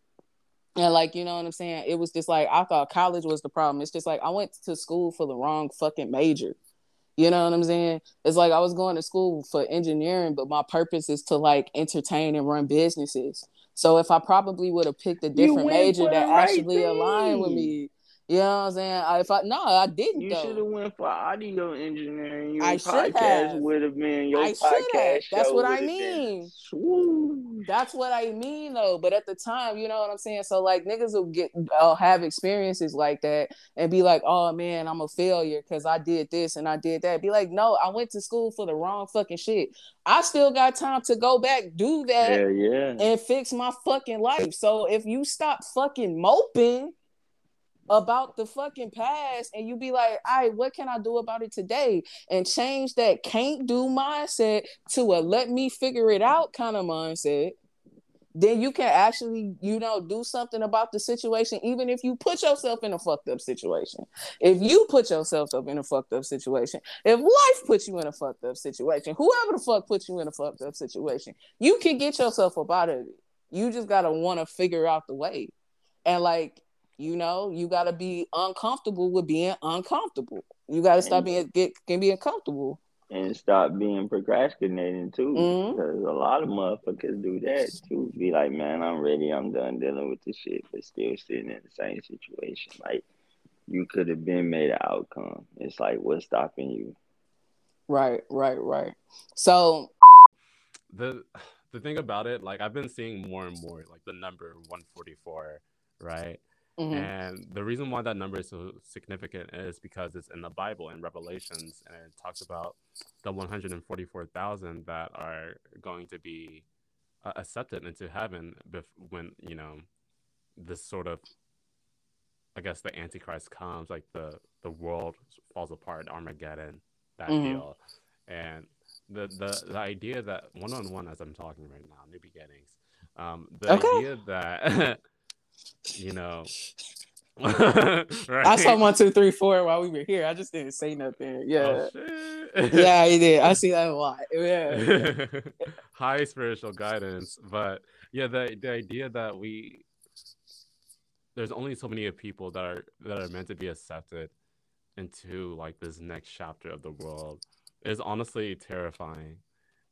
And like, you know what I'm saying? It was just like I thought college was the problem. It's just like I went to school for the wrong fucking major. You know what I'm saying? It's like I was going to school for engineering, but my purpose is to like entertain and run businesses. So if I probably would have picked a different major that right actually aligned with me, You know what I'm saying? I, if I no, I didn't. You should have went for audio engineering. Your I podcast have. would have been your I podcast. That's what I mean. That's what I mean, though. But at the time, you know what I'm saying. So like niggas will get, uh, have experiences like that and be like, "Oh man, I'm a failure because I did this and I did that." Be like, "No, I went to school for the wrong fucking shit. I still got time to go back, do that, Yeah, yeah. and fix my fucking life." So if you stop fucking moping about the fucking past and you be like, all right, what can I do about it today? And change that can't do mindset to a let me figure it out kind of mindset. Then you can actually, you know, do something about the situation, even if you put yourself in a fucked up situation. If you put yourself up in a fucked up situation, if life puts you in a fucked up situation, whoever the fuck puts you in a fucked up situation, you can get yourself up out of it. You just gotta want to figure out the way. And like, you know, you gotta be uncomfortable with being uncomfortable. You gotta stop being get can be uncomfortable. and stop being procrastinating too. Mhm. Because a lot of motherfuckers do that too. Be like, man, I'm ready, I'm done dealing with this shit, but still sitting in the same situation. Like you could have been made an outcome. It's like what's stopping you? Right, right, right. So the the thing about it, like I've been seeing more and more like the number 144, right? Mhm. And the reason why that number is so significant is because it's in the Bible in Revelations, and it talks about the 144,000 that are going to be uh, accepted into heaven bef- when you know this sort of, I guess, the Antichrist comes, like the the world falls apart, Armageddon, that Mhm. deal, and the the the idea that one on one as I'm talking right now, new beginnings, um, the Okay. idea that you know. right? I saw one, two, three, four while we were here. I just didn't say nothing. Yeah. Oh, shit. yeah, I did. I see that a lot. Yeah. high spiritual guidance but yeah the the idea that we there's only so many people that are that are meant to be accepted into like this next chapter of the world is honestly terrifying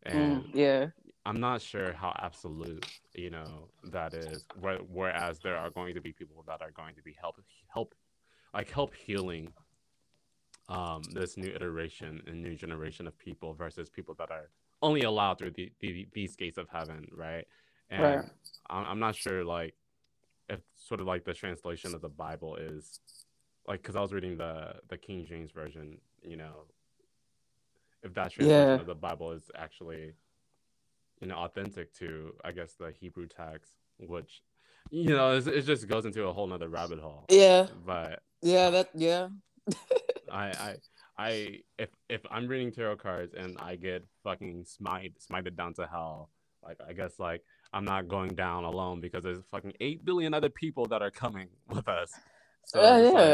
and Mm, yeah. I'm not sure how absolute you know that is whereas there are going to be people that are going to be help help like help healing um this new iteration and new generation of people versus people that are only allowed through the, the these gates of heaven right and Right. I'm, I'm not sure like if sort of like the translation of the bible is like because i was reading the the king james version you know if that translation Yeah. of the bible is actually you know authentic to i guess the hebrew text which you know it's, it just goes into a whole nother rabbit hole Yeah. but Yeah. That. Yeah. I, I, I, if if I'm reading tarot cards and I get fucking smite smited down to hell, like I guess like I'm not going down alone because there's fucking eight billion other people that are coming with us. So Uh, it's, like,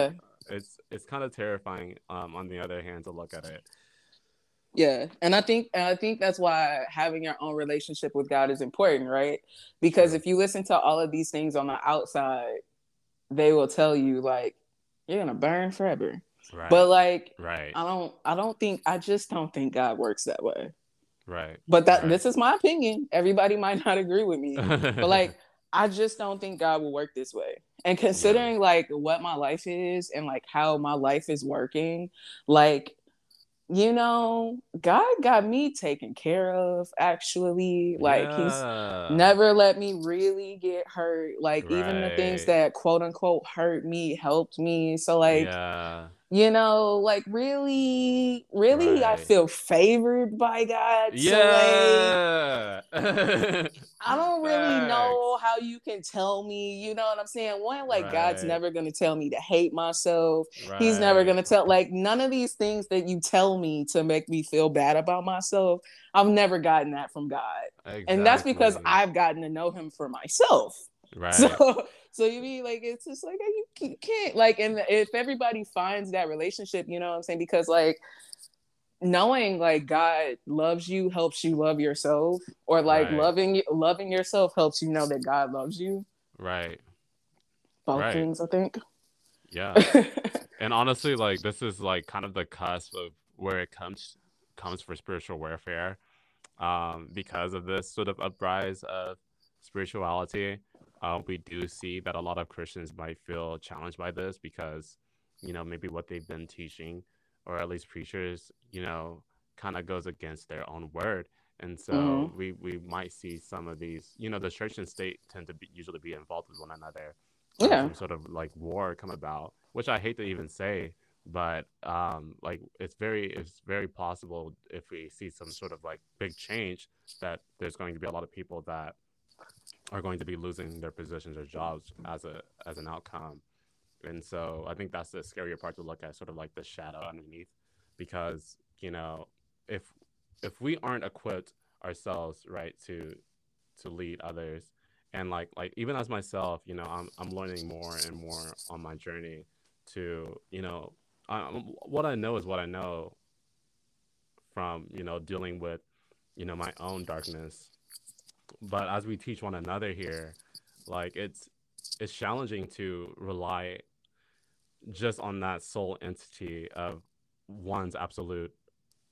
yeah. it's it's kind of terrifying. Um, on the other hand, to look at it. Yeah, and I think and I think that's why having your own relationship with God is important, right? Because True. if you listen to all of these things on the outside, they will tell you like you're gonna burn forever. Right. But like right. I don't I don't think I just don't think God works that way. right. But that Right. this is my opinion. Everybody might not agree with me. But like I just don't think God will work this way. And considering like what my life is and like how my life is working, like you know, God got me taken care of actually. Like he's never let me really get hurt. Like even the things that quote unquote hurt me helped me. So like yeah. You know, like really, really I feel favored by God. So like Yeah. I don't really know how you can tell me, you know what I'm saying? One, like God's never gonna tell me to hate myself. He's never gonna tell like none of these things that you tell me to make me feel bad about myself. I've never gotten that from God. And that's because I've gotten to know him for myself. right. So so you mean like it's just like you c- can't like and if everybody finds that relationship, you know what I'm saying? Because like knowing like God loves you helps you love yourself, or like Right. loving loving yourself helps you know that God loves you. right. Both Right. things, I think. Yeah. and honestly like this is like kind of the cusp of where it comes comes for spiritual warfare um because of this sort of uprise of spirituality uh, we do see that a lot of Christians might feel challenged by this because, you know, maybe what they've been teaching, or at least preachers, you know, kind of goes against their own word. And so Mhm. we, we might see some of these, you know, the church and state tend to be, usually be involved with one another. uh, Yeah. Some sort of like war come about, which I hate to even say, but um, like it's very it's very possible if we see some sort of like big change that there's going to be a lot of people that are going to be losing their positions or jobs as a as an outcome. And so I think that's the scarier part to look at, sort of like the shadow underneath, because you know if if we aren't equipped ourselves right to to lead others and like like even as myself you know i'm, I'm learning more and more on my journey to you know um, what i know is what i know from you know dealing with you know my own darkness but as we teach one another here like it's it's challenging to rely just on that sole entity of one's absolute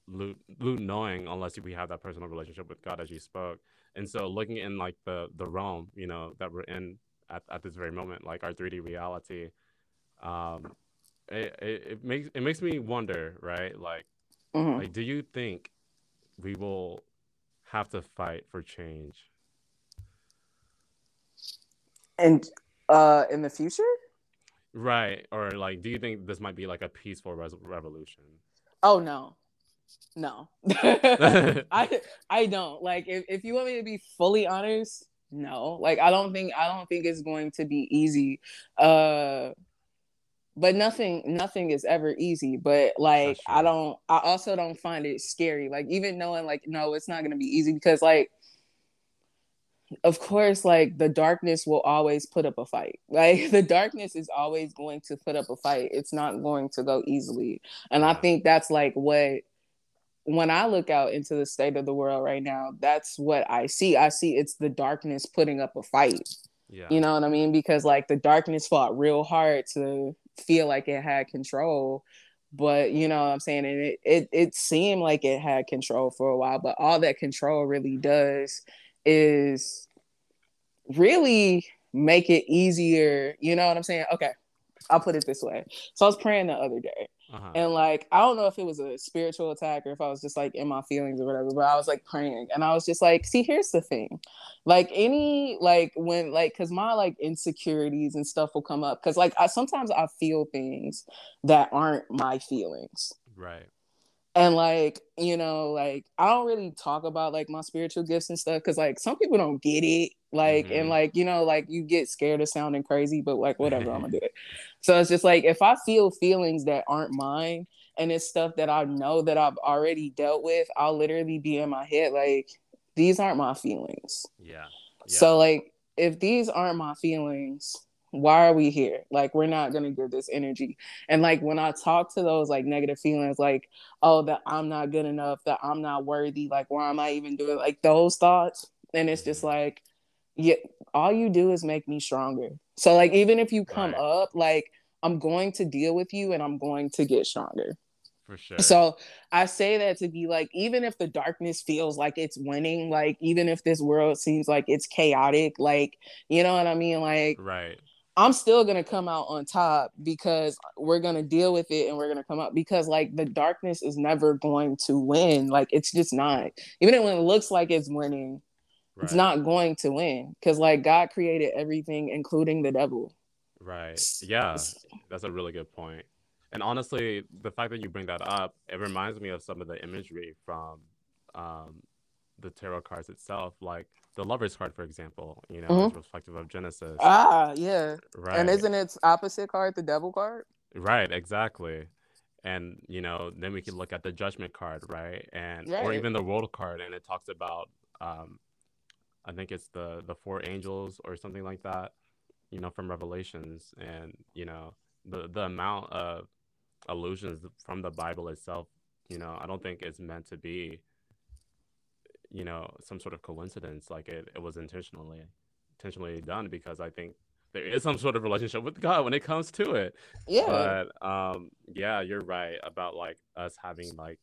loot, loot knowing unless we have that personal relationship with God as you spoke. And so looking in like the the realm, you know, that we're in at, at this very moment, like our 3D reality, um, it, it, it makes it makes me wonder, right? Like Mhm. like do you think we will have to fight for change? And uh, in the future, Right. Or like do you think this might be like a peaceful res- revolution? oh no, no, I I don't like. If if you want me to be fully honest, no. Like I don't think I don't think it's going to be easy. Uh, but nothing nothing is ever easy. But like I don't. I also don't find it scary. Like even knowing like no, it's not going to be easy because like of course like the darkness will always put up a fight. Like the darkness is always going to put up a fight. It's not going to go easily. And i think that's like what when i look out into the state of the world right now that's what i see. I see it's the darkness putting up a fight. Yeah. you know what i mean? Because like the darkness fought real hard to feel like it had control. But you know what i'm saying? And it, it it seemed like it had control for a while but all that control really does is really make it easier you know what i'm saying okay i'll put it this way so i was praying the other day Uh-huh. and like I don't know if it was a spiritual attack or if I was just like in my feelings or whatever, but I was like praying and I was just like, see, here's the thing. Like any like when like cause my like insecurities and stuff will come up. Cause like I sometimes I feel things that aren't my feelings. right. And like, you know, like I don't really talk about like my spiritual gifts and stuff because like some people don't get it. Like, Mhm. and like, you know, like you get scared of sounding crazy, but like whatever, I'm gonna do it. So it's just like if I feel feelings that aren't mine and it's stuff that I know that I've already dealt with, I'll literally be in my head like, these aren't my feelings. Yeah. So like if these aren't my feelings, why are we here? Like we're not gonna give this energy. And like when I talk to those like negative feelings, like, oh, that I'm not good enough, that I'm not worthy, like why am I even doing like those thoughts? And it's just like, yeah, all you do is make me stronger. So like even if you come Right. up, like I'm going to deal with you and I'm going to get stronger. for sure. So I say that to be like, even if the darkness feels like it's winning, like even if this world seems like it's chaotic, like you know what I mean? Like right. I'm still gonna come out on top because we're gonna deal with it and we're gonna come out because like the darkness is never going to win. Like it's just not. Even when it looks like it's winning, Right. it's not going to win. Because like God created everything, including the devil. Right. Yeah. That's a really good point. And honestly, the fact that you bring that up, it reminds me of some of the imagery from um, the tarot cards itself, like the Lover's card, for example. You know, Mhm. it's reflective of Genesis. Ah, yeah. right. And isn't its opposite card the devil card? Right, exactly. And you know, then we can look at the judgment card, right? And or even the world card and it talks about um I think it's the the four angels or something like that, you know, from Revelations and you know, the the amount of allusions from the Bible itself, you know, I don't think it's meant to be you know, some sort of coincidence like it it was intentionally intentionally done because I think there is some sort of relationship with God when it comes to it Yeah. but um yeah you're right about like us having like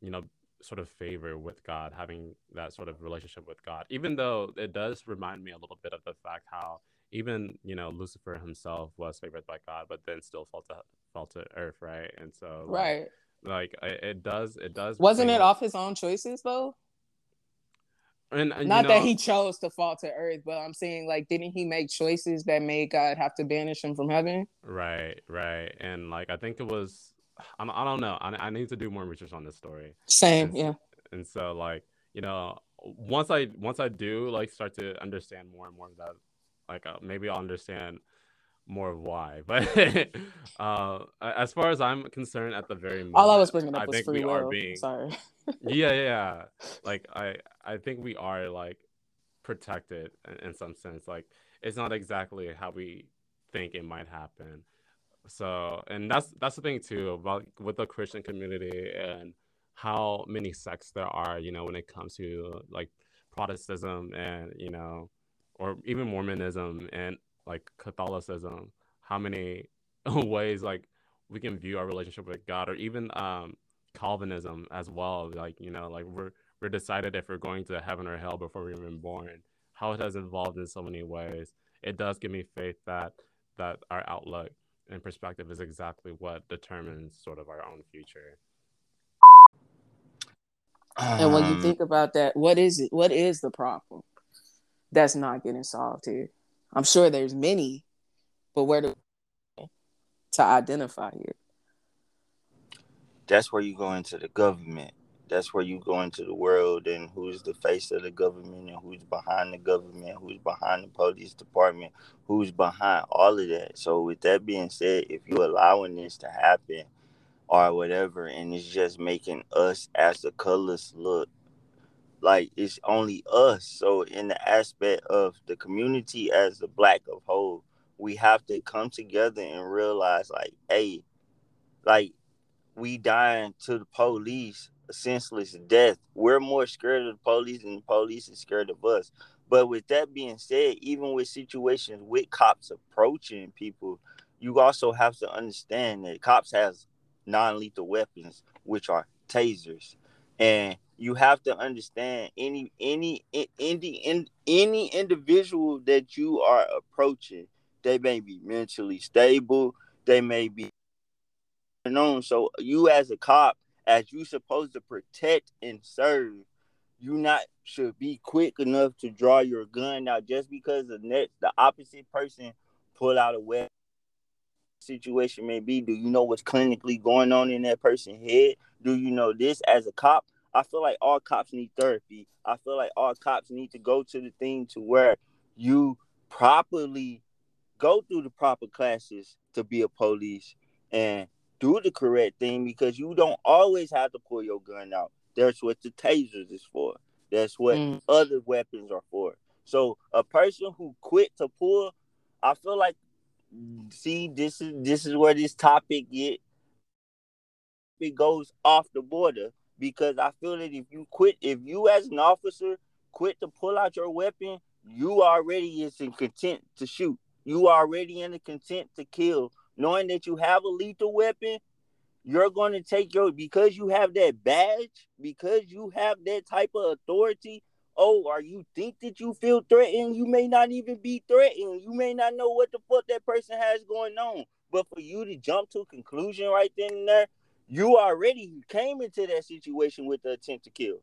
you know sort of favor with God, having that sort of relationship with God. Even though it does remind me a little bit of the fact how even you know Lucifer himself was favored by God, but then still fell to fell to earth, right? And so like, Right. like it it does it does Wasn't it off his own choices though? And, and, you Not that he chose to fall to earth, but I'm saying like didn't he make choices that made God have to banish him from heaven? Right, right, and like I think it was, I don't, I don't know. I, I need to do more research on this story, Same, and, yeah. and so like you know, once I once I do like start to understand more and more of that, like uh, maybe I'll understand more of why. But uh, as far as I'm concerned, at the very moment, All I was bringing I up was think free we are will. being Sorry. yeah, yeah, yeah. Like I, I think we are like protected in, in some sense. Like it's not exactly how we think it might happen. So, and that's that's the thing too about with the Christian community and how many sects there are. You know, when it comes to like Protestantism and you know, or even Mormonism and like Catholicism. How many ways like we can view our relationship with God, or even um Calvinism as well. Like, you know, like we're we're decided if we're going to heaven or hell before we're even born. How it has evolved in so many ways. It does give me faith that that our outlook and perspective is exactly what determines sort of our own future. And when you Um, think about that, what is it? What is the problem that's not getting solved here? I'm sure there's many, but where to identify it? that's where you go into the government. That's where you go into the world and who's the face of the government and who's behind the government, who's behind the police department, who's behind all of that. So with that being said, if you're allowing this to happen or whatever, and it's just making us as the colors look like it's only us. So in the aspect of the community as the black of whole, we have to come together and realize like, hey, like we dying to the police a senseless death. We're more scared of the police than the police is scared of us. But with that being said, even with situations with cops approaching people, you also have to understand that cops has non-lethal weapons, which are tasers. And you have to understand any any any any individual that you are approaching, they may be mentally stable, they may be known. So you as a cop, as you supposed to protect and serve, you not should be quick enough to draw your gun now just because the next the opposite person pull out a weapon situation may be. Do you know what's clinically going on in that person's head? Do you know this as a cop? I feel like all cops need therapy. I feel like all cops need to go to the thing to where you properly go through the proper classes to be a police and do the correct thing because you don't always have to pull your gun out. That's what the tasers is for. That's what Mm. other weapons are for. So a person who quit to pull, I feel like see this is this is where this topic get it goes off the border because I feel that if you quit, if you as an officer quit to pull out your weapon, you already is in content to shoot. You already in the content to kill, knowing that you have a lethal weapon. You're going to take your because you have that badge, because you have that type of authority. Oh, or you think that you feel threatened, you may not even be threatened. You may not know what the fuck that person has going on. But for you to jump to a conclusion right then and there, you already came into that situation with the attempt to kill.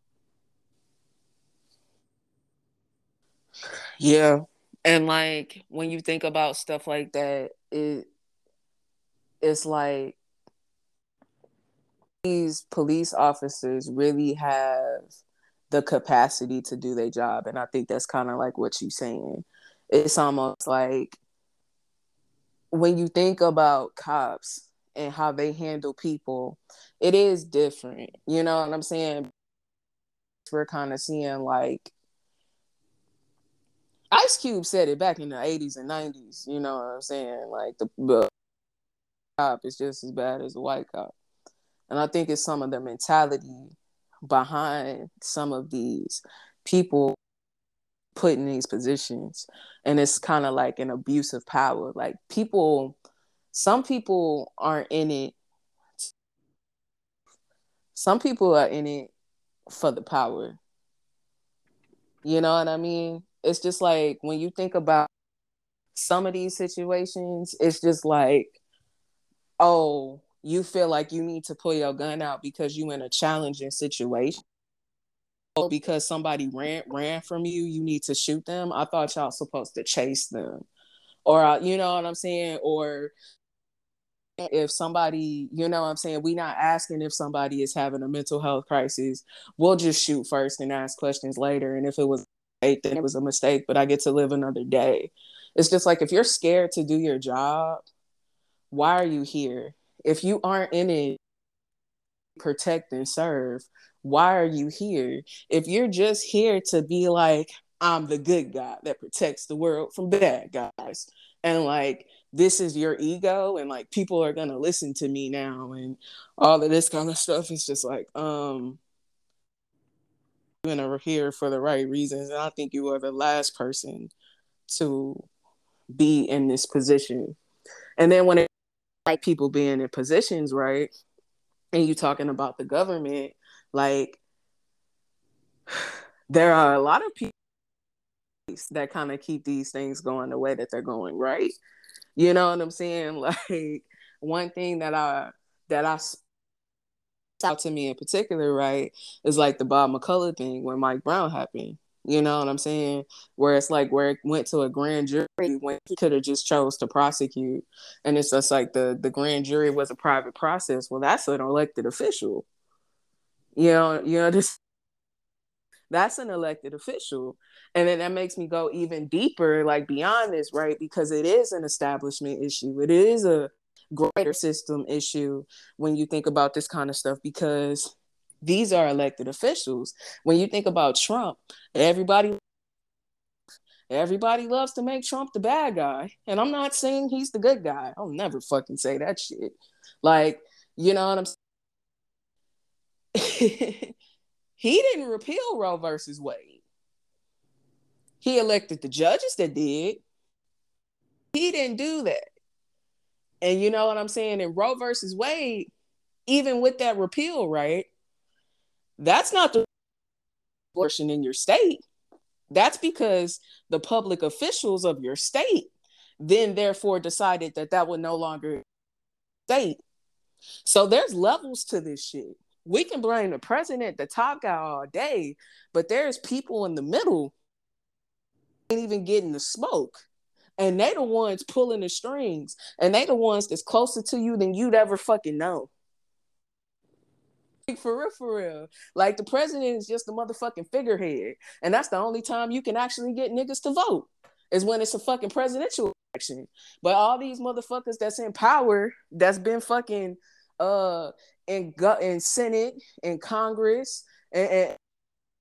Yeah. And like when you think about stuff like that, it it's like these police officers really have the capacity to do their job. And I think that's kind of like what you're saying. It's almost like when you think about cops and how they handle people, it is different. You know what I'm saying? We're kind of seeing like Ice Cube said it back in the 80s and 90s. You know what I'm saying? Like the, the cop is just as bad as the white cop. And I think it's some of the mentality behind some of these people put in these positions. And it's kind of like an abuse of power. Like people, some people aren't in it. Some people are in it for the power. You know what I mean? It's just like when you think about some of these situations, it's just like, oh, you feel like you need to pull your gun out because you in a challenging situation. Oh, because somebody ran ran from you, you need to shoot them. I thought y'all supposed to chase them, or uh, you know what I'm saying, or if somebody, you know I'm saying, we're not asking if somebody is having a mental health crisis. We'll just shoot first and ask questions later. And if it was then it was a mistake, but I get to live another day. It's just like if you're scared to do your job, why are you here? If you aren't in it, protect and serve, why are you here? If you're just here to be like, I'm the good guy that protects the world from bad guys, and like this is your ego and like people are gonna listen to me now and all of this kind of stuff is just like um you're here for the right reasons and i think you are the last person to be in this position. And then when it like people being in positions right and you talking about the government like there are a lot of people that kind of keep these things going the way that they're going right you know what I'm saying? Like one thing that I that I out to me in particular, right, is like the Bob McCulloch thing when Mike Brown happened. You know what I'm saying? Where it's like where it went to a grand jury when he could have just chose to prosecute, and it's just like the the grand jury was a private process. Well, that's an elected official. You know, you know this. That's an elected official, and then that makes me go even deeper like beyond this right? Because it is an establishment issue. It is a greater system issue when you think about this kind of stuff because these are elected officials. When you think about trump everybody everybody loves to make trump the bad guy. And i'm not saying he's the good guy. I'll never fucking say that shit. Like you know what i'm he didn't repeal roe versus wade he elected the judges that did. He didn't do that. And you know what I'm saying? In Roe versus Wade, even with that repeal, right? That's not the abortion in your state. That's because the public officials of your state then therefore decided that that would no longer state. So there's levels to this shit. We can blame the president, the top guy all day, but there's people in the middle ain't even getting the smoke. And they the ones pulling the strings. And they the ones that's closer to you than you'd ever fucking know. For real, for real. Like the president is just a motherfucking figurehead. And that's the only time you can actually get niggas to vote is when it's a fucking presidential election. But all these motherfuckers that's in power, that's been fucking uh in gut in Senate, in Congress, and, and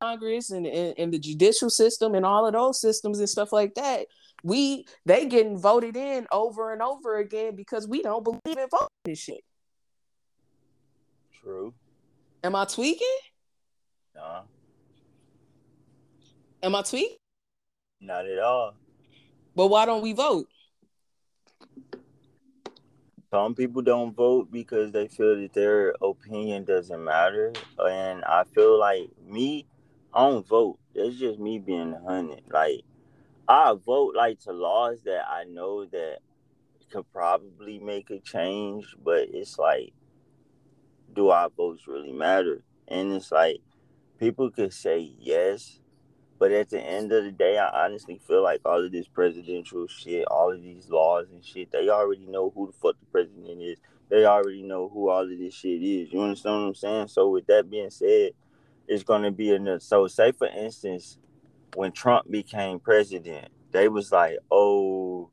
Congress and, and, and the judicial system and all of those systems and stuff like that, we they getting voted in over and over again because we don't believe in voting this shit. True. Am I tweaking? Nah. Am I tweaking? Not at all. But why don't we vote? Some people don't vote because they feel that their opinion doesn't matter. And I feel like me, I don't vote. It's just me being a hundred. Like I vote like to laws that I know that could probably make a change, but it's like, do our votes really matter? And it's like people could say yes, but at the end of the day, I honestly feel like all of this presidential shit, all of these laws and shit, they already know who the fuck the president is. They already know who all of this shit is. You understand what I'm saying? So with that being said, it's to be enough. So, say for instance, when Trump became president, they was like, "Oh,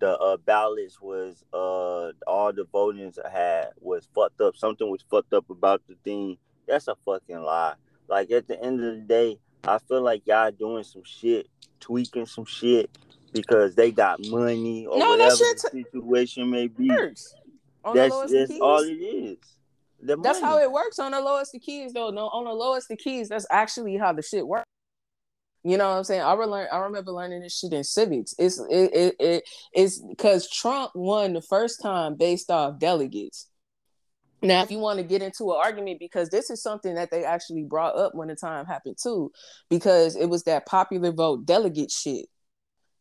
the uh, ballots was uh all the votings had was fucked up. Something was fucked up about the thing." That's a fucking lie. Like at the end of the day, I feel like y'all doing some shit, tweaking some shit because they got money or no, whatever the situation may be. That's that's all it is. That's how it works on the lowest of keys, though. No, on the lowest of keys, that's actually how the shit works. You know what I'm saying? I I remember learning this shit in civics. It's it it, it it's because Trump won the first time based off delegates. Now, if you want to get into an argument, because this is something that they actually brought up when the time happened too, because it was that popular vote delegate shit.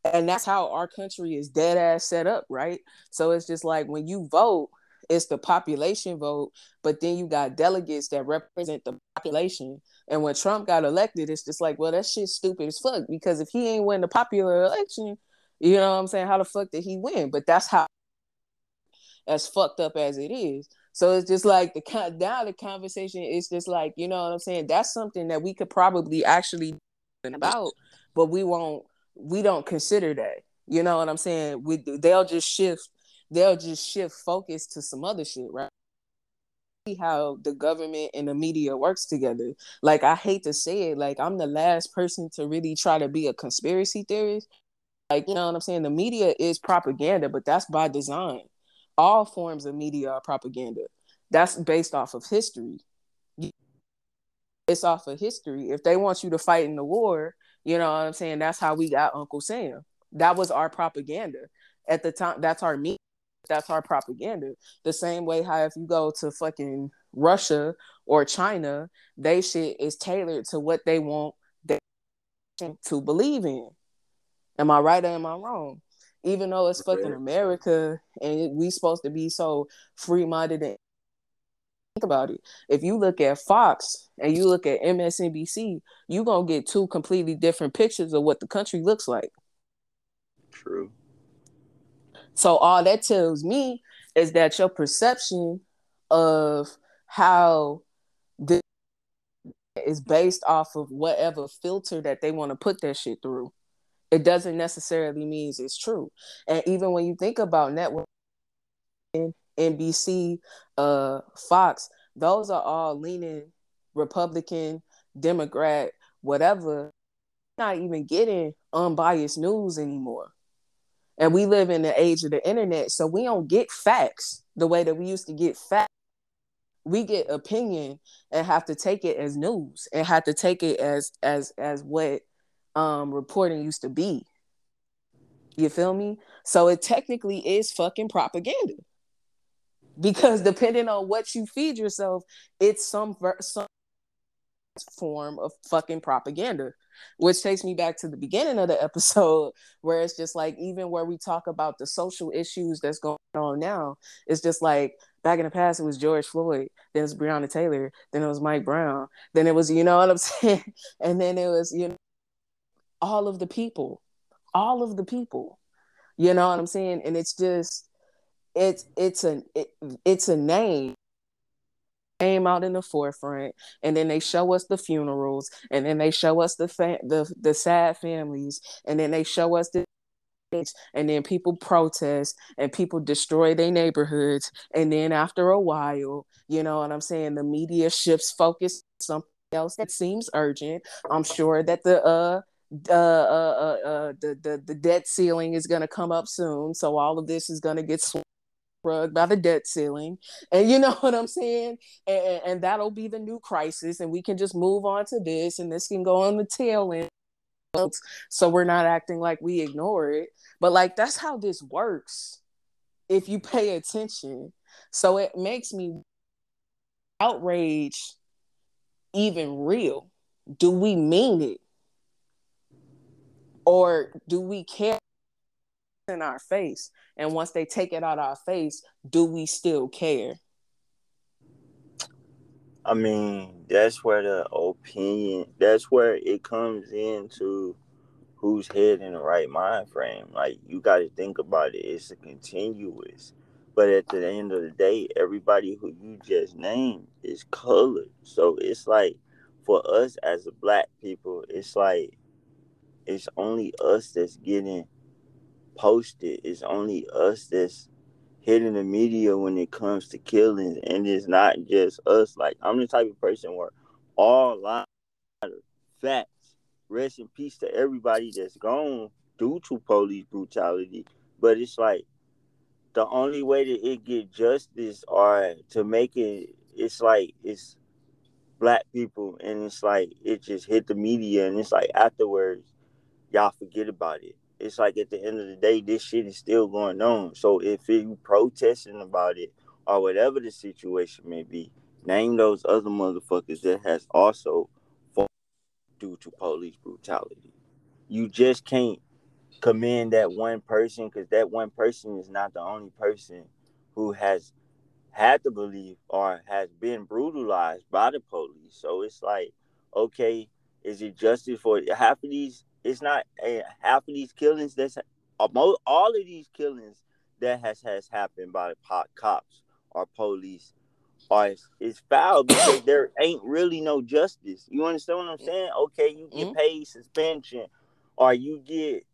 And that's how our country is dead ass set up, right? So it's just like when you vote, it's the population vote, but then you got delegates that represent the population. And when Trump got elected, it's just like, well, that shit's stupid as fuck because if he ain't win the popular election, you know what I'm saying? How the fuck did he win? But that's how as fucked up as it is. So it's just like the now the conversation is just like, you know what I'm saying? That's something that we could probably actually about, but we won't we don't consider that. You know what I'm saying? We they'll just shift they'll just shift focus to some other shit, right? See how the government and the media works together. Like I hate to say it, like I'm the last person to really try to be a conspiracy theorist. Like, you know what I'm saying? The media is propaganda, but that's by design. All forms of media are propaganda. That's based off of history. It's off of history. If they want you to fight in the war, you know what I'm saying? That's how we got Uncle Sam. That was our propaganda. At the time, that's our media that's our propaganda. The same way how if you go to fucking Russia or China, they shit is tailored to what they want them to believe in. Am I right or am I wrong? Even though it's fucking America and we supposed to be so free minded and think about it. If you look at Fox and you look at MSNBC, you're gonna get two completely different pictures of what the country looks like. True. So all that tells me is that your perception of how this is based off of whatever filter that they want to put that shit through. It doesn't necessarily means it's true. And even when you think about network NBC, uh, Fox, those are all leaning Republican, Democrat, whatever. Not even getting unbiased news anymore. And we live in the age of the internet, so we don't get facts the way that we used to get facts. We get opinion and have to take it as news and have to take it as as as what um reporting used to be. You feel me? So it technically is fucking propaganda. Because depending on what you feed yourself, it's some some form of fucking propaganda which takes me back to the beginning of the episode where it's just like even where we talk about the social issues that's going on now it's just like back in the past it was george floyd then it was breonna taylor then it was mike brown then it was you know what i'm saying and then it was you know all of the people all of the people. You know what i'm saying? And it's just it's it's a it, it's a name. Came out in the forefront and then they show us the funerals and then they show us the fa- the the sad families and then they show us the and then people protest and people destroy their neighborhoods. And then after a while you know what i'm saying? The media shifts focus something else that seems urgent. I'm sure that the uh uh, uh, uh, uh the, the the debt ceiling is going to come up soon so all of this is going to get rug by the debt ceiling. And you know what i'm saying? And, and that'll be the new crisis and we can just move on to this and this can go on the tail end so we're not acting like we ignore it. But like that's how this works if you pay attention. So it makes me outrage even real. Do we mean it or do we care in our face? And once they take it out of our face do we still care? I mean that's where the opinion that's where it comes into who's head in the right mind frame. Like you got to think about it. It's a continuous. But at the end of the day everybody who you just named is colored. So it's like for us as black people it's like it's only us that's getting posted. It's only us that's hitting the media when it comes to killings, and it's not just us. Like I'm the type of person where all lies facts. Rest in peace to everybody that's gone due to police brutality. But it's like the only way that it get justice or to make it, it's like it's black people, and it's like it just hit the media, and it's like afterwards, y'all forget about it it's like at the end of the day, this shit is still going on. So if you protesting about it or whatever the situation may be. Name those other motherfuckers that has also fought due to police brutality. You just can't commend that one person because that one person is not the only person who has had to believe or has been brutalized by the police. So it's like, okay, is it justice for half of these? It's not a half of these killings. That's uh, all of these killings that has has happened by the cops or police are is foul because there ain't really no justice. You understand what I'm mm. saying? Okay, you get mm-hmm. paid suspension, or you get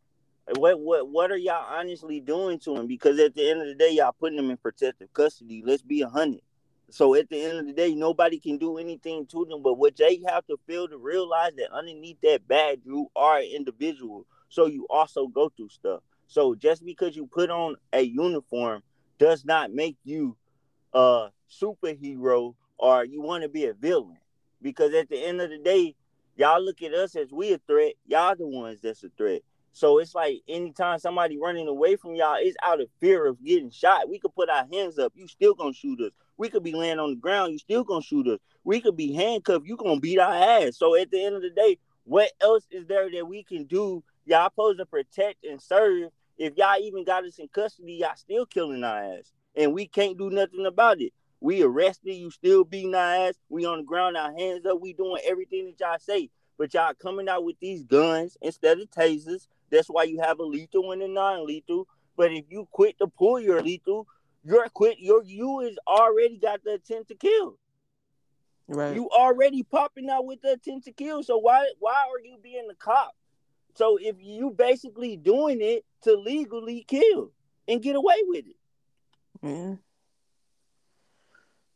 what what what are y'all honestly doing to him? Because at the end of the day, y'all putting him in protective custody. Let's be a hundred. So at the end of the day, nobody can do anything to them. But what they have to feel to realize that underneath that badge, you are an individual. So you also go through stuff. So just because you put on a uniform does not make you a superhero or you want to be a villain. Because at the end of the day, y'all look at us as we a threat. Y'all the ones that's a threat. So it's like anytime somebody running away from y'all, it's out of fear of getting shot. We could put our hands up, you still gonna shoot us. We could be laying on the ground, you still gonna shoot us. We could be handcuffed, you gonna beat our ass. So at the end of the day, what else is there that we can do? Y'all supposed to protect and serve. If y'all even got us in custody, y'all still killing our ass. And we can't do nothing about it. We arrested, you still beating our ass. We on the ground, our hands up, we doing everything that y'all say. But y'all coming out with these guns instead of tasers that's why you have a lethal and a non-lethal. But if you quit to pull your lethal, you're quit. Your you is already got the intent to kill. Right. You already popping out with the intent to kill. So why why are you being the cop? So if you basically doing it to legally kill and get away with it. Yeah.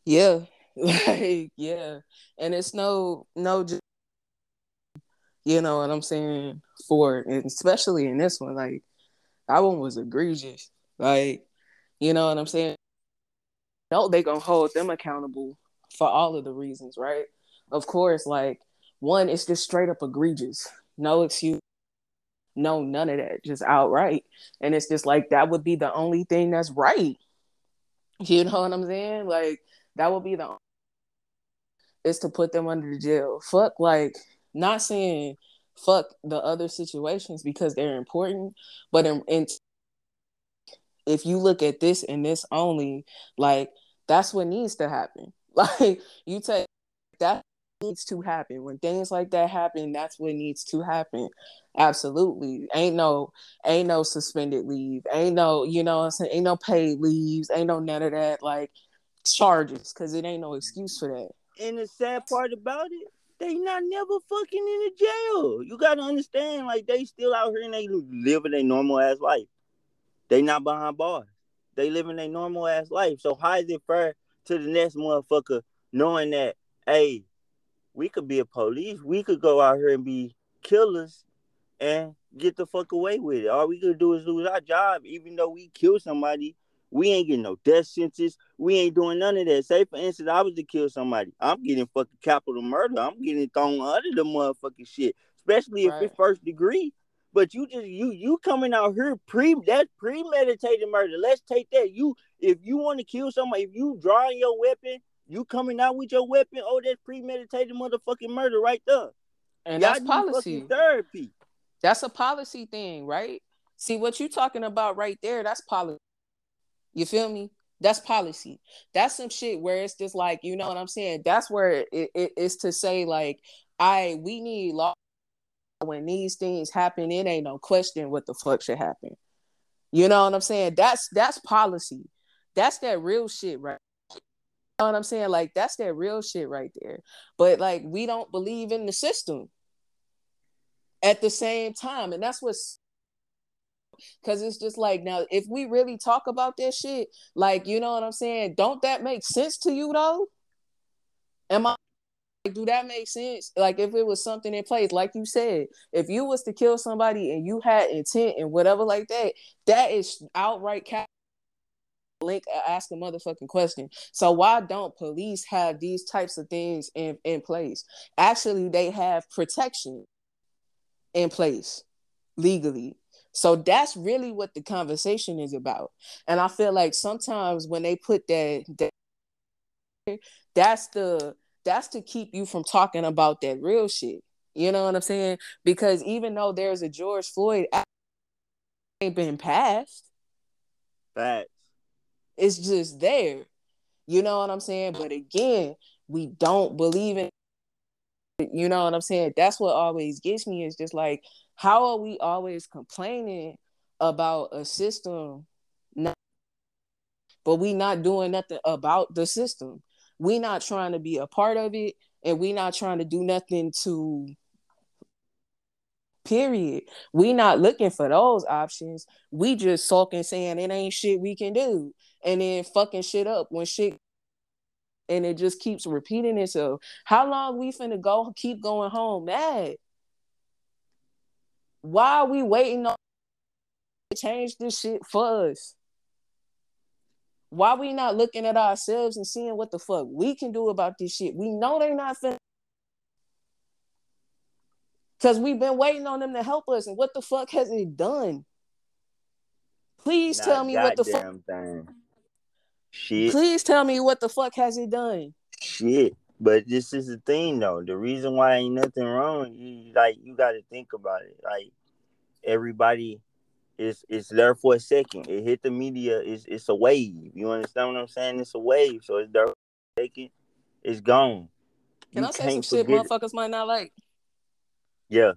Yeah. Like, yeah. And it's no no you know what I'm saying? For and especially in this one, like that one was egregious. Like, you know what I'm saying? No, they gonna hold them accountable for all of the reasons, right? Of course, like one, it's just straight up egregious. No excuse, no none of that, just outright. And it's just like that would be the only thing that's right. You know what I'm saying? Like that would be the is to put them under the jail. Fuck like not saying fuck the other situations because they're important, but in, in if you look at this and this only, like that's what needs to happen. Like you take that needs to happen when things like that happen. That's what needs to happen. Absolutely, ain't no ain't no suspended leave, ain't no you know I'm saying ain't no paid leaves, ain't no none of that like charges because it ain't no excuse for that. And the sad part about it, they not never fucking in the jail. You gotta understand, like they still out here and they living a normal ass life. They not behind bars. They living a normal ass life. So how is it fair to the next motherfucker knowing that, hey, we could be a police, we could go out here and be killers and get the fuck away with it. All we could do is lose our job, even though we kill somebody we ain't getting no death sentence. We ain't doing none of that. Say, for instance, I was to kill somebody. I'm getting fucking capital murder. I'm getting thrown under the motherfucking shit, especially if right. it's first degree. But you just you you coming out here pre that's premeditated murder. Let's take that. You if you want to kill somebody, if you drawing your weapon, you coming out with your weapon. Oh, that's premeditated motherfucking murder right there. And Y'all that's policy therapy. That's a policy thing, right? See what you talking about right there. That's policy. You feel me? That's policy. That's some shit where it's just like, you know what I'm saying? That's where it, it is to say, like, I we need law when these things happen, it ain't no question what the fuck should happen. You know what I'm saying? That's that's policy. That's that real shit, right? You know what I'm saying? Like that's that real shit right there. But like we don't believe in the system at the same time. And that's what's Cause it's just like now, if we really talk about that shit, like you know what I'm saying, don't that make sense to you though? Am I do that make sense? Like if it was something in place, like you said, if you was to kill somebody and you had intent and whatever like that, that is outright cap link uh, ask a motherfucking question. So why don't police have these types of things in, in place? Actually, they have protection in place legally So that's really what the conversation is about. And I feel like sometimes when they put that, that that's the that's to keep you from talking about that real shit. You know what I'm saying? Because even though there's a George Floyd ain't been passed. Facts. It's just there. You know what I'm saying? But again, we don't believe in you know what I'm saying? That's what always gets me is just like, how are we always complaining about a system, not, but we not doing nothing about the system? We not trying to be a part of it, and we not trying to do nothing to. Period. We not looking for those options. We just sulking saying it ain't shit we can do, and then fucking shit up when shit and it just keeps repeating itself. How long we finna go keep going home mad? Why are we waiting on change this shit for us? Why we not looking at ourselves and seeing what the fuck we can do about this shit? We know they not finna Cause we've been waiting on them to help us, and what the fuck has it done? Please Not tell me what the fuck. thing. Shit. Please tell me what the fuck has it done? Shit. But this is the thing though. The reason why ain't nothing wrong, you like you gotta think about it. Like everybody is it's there for a second. It hit the media, it's it's a wave. You understand what I'm saying? It's a wave. So it's there for a second, it's gone. Can You I say some shit forget it. motherfuckers might not like? Yeah.